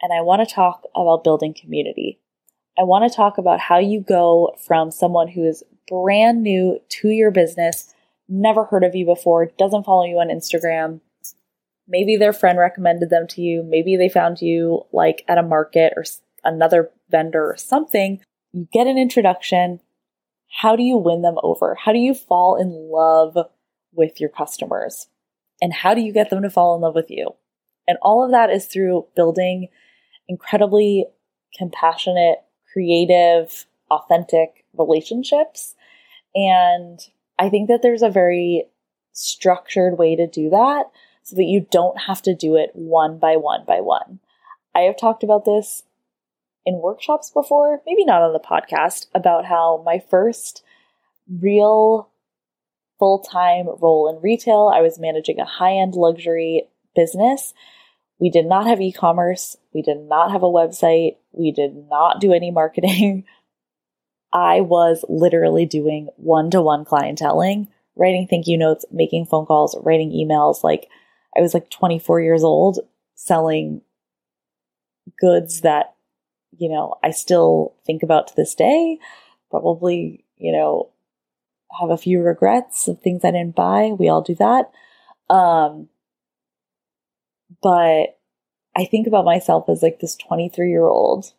And I want to talk about building community. I want to talk about how you go from someone who is brand new to your business, never heard of you before, doesn't follow you on Instagram. Maybe their friend recommended them to you. Maybe they found you like at a market or another vendor or something, you get an introduction. How do you win them over? How do you fall in love with your customers? And how do you get them to fall in love with you? And all of that is through building incredibly compassionate, creative, authentic relationships. And I think that there's a very structured way to do that so that you don't have to do it one by one by one. I have talked about this in workshops before, maybe not on the podcast, about how my first real full time role in retail, I was managing a high end luxury business, We did not have e commerce. We did not have a website. We did not do any marketing. [laughs] I was literally doing one to one clienteling, writing thank you notes, making phone calls, writing emails. Like I was like 24 years old selling goods that, you know, I still think about to this day. Probably, you know, have a few regrets of things I didn't buy. We all do that. Um, but I think about myself as like this 23 year old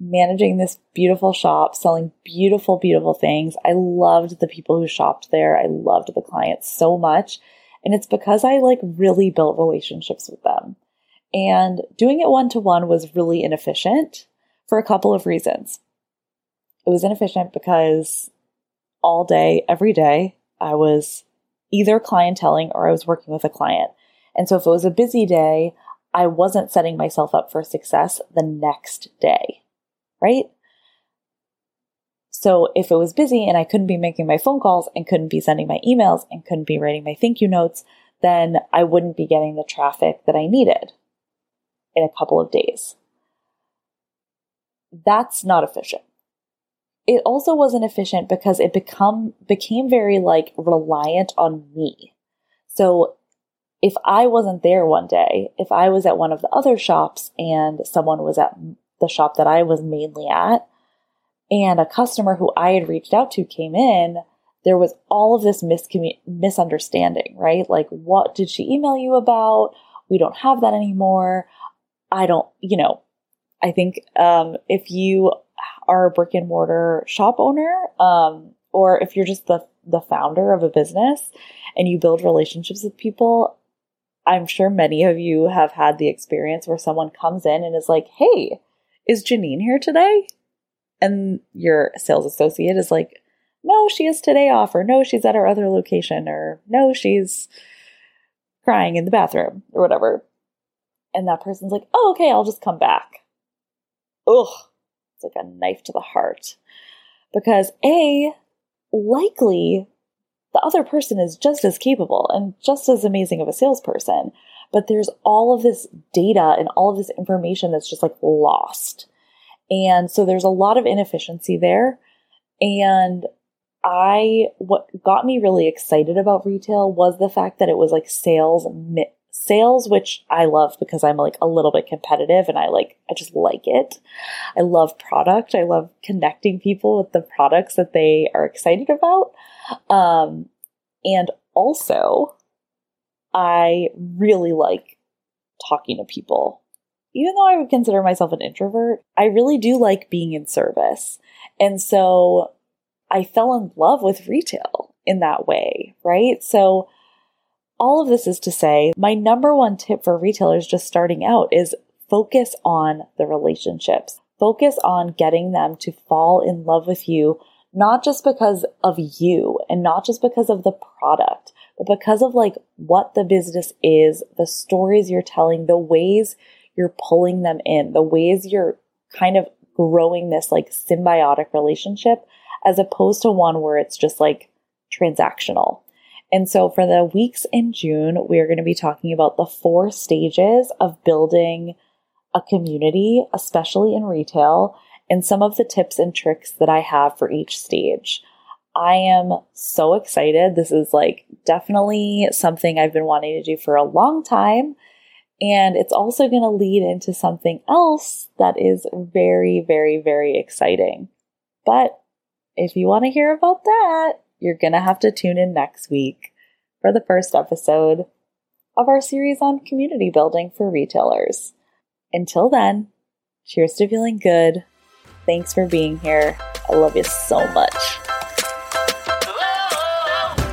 managing this beautiful shop, selling beautiful, beautiful things. I loved the people who shopped there. I loved the clients so much. And it's because I like really built relationships with them. And doing it one to one was really inefficient for a couple of reasons. It was inefficient because all day, every day, I was either clienteling or I was working with a client. And so if it was a busy day, I wasn't setting myself up for success the next day right? So if it was busy and I couldn't be making my phone calls and couldn't be sending my emails and couldn't be writing my thank you notes, then I wouldn't be getting the traffic that I needed in a couple of days. That's not efficient. It also wasn't efficient because it become became very like reliant on me. So if I wasn't there one day, if I was at one of the other shops and someone was at the shop that I was mainly at, and a customer who I had reached out to came in, there was all of this miscommun- misunderstanding, right? Like, what did she email you about? We don't have that anymore. I don't, you know, I think um, if you are a brick and mortar shop owner, um, or if you're just the the founder of a business and you build relationships with people, I'm sure many of you have had the experience where someone comes in and is like, "Hey, is Janine here today? And your sales associate is like, no, she is today off, or no, she's at our other location, or no, she's crying in the bathroom, or whatever. And that person's like, oh, okay, I'll just come back. Ugh, like a knife to the heart. Because A, likely the other person is just as capable and just as amazing of a salesperson but there's all of this data and all of this information that's just like lost. And so there's a lot of inefficiency there. And I, what got me really excited about retail was the fact that it was like sales, sales, which I love because I'm like a little bit competitive and I like, I just like it. I love product. I love connecting people with the products that they are excited about. Um, and also I really like talking to people. Even though I would consider myself an introvert, I really do like being in service. And so I fell in love with retail in that way, right? So all of this is to say, my number one tip for retailers just starting out is focus on the relationships. Focus on getting them to fall in love with you, not just because of you and not just because of the product, but because of like what the business is, the stories you're telling, the ways you're pulling them in, the ways you're kind of growing this like symbiotic relationship as opposed to one where it's just like transactional. And so for the weeks in June, we're going to be talking about the four stages of building a community, especially in retail, and some of the tips and tricks that I have for each stage. I am so excited. This is like definitely something I've been wanting to do for a long time. And it's also going to lead into something else that is very, very, very exciting. But if you want to hear about that, you're going to have to tune in next week for the first episode of our series on community building for retailers. Until then, cheers to feeling good. Thanks for being here. I love you so much.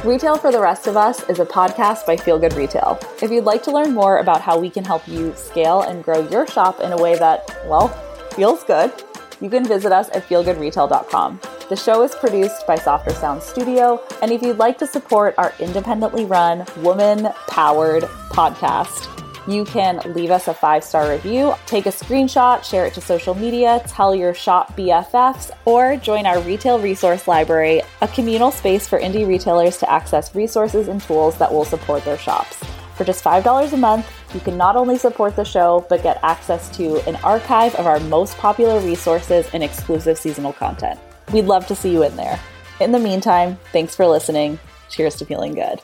Retail for the Rest of Us is a podcast by Feel Good Retail. If you'd like to learn more about how we can help you scale and grow your shop in a way that, well, feels good, you can visit us at feelgoodretail.com. The show is produced by Softer Sound Studio, and if you'd like to support our independently run, woman powered podcast, you can leave us a five star review, take a screenshot, share it to social media, tell your shop BFFs, or join our retail resource library, a communal space for indie retailers to access resources and tools that will support their shops. For just $5 a month, you can not only support the show, but get access to an archive of our most popular resources and exclusive seasonal content. We'd love to see you in there. In the meantime, thanks for listening. Cheers to feeling good.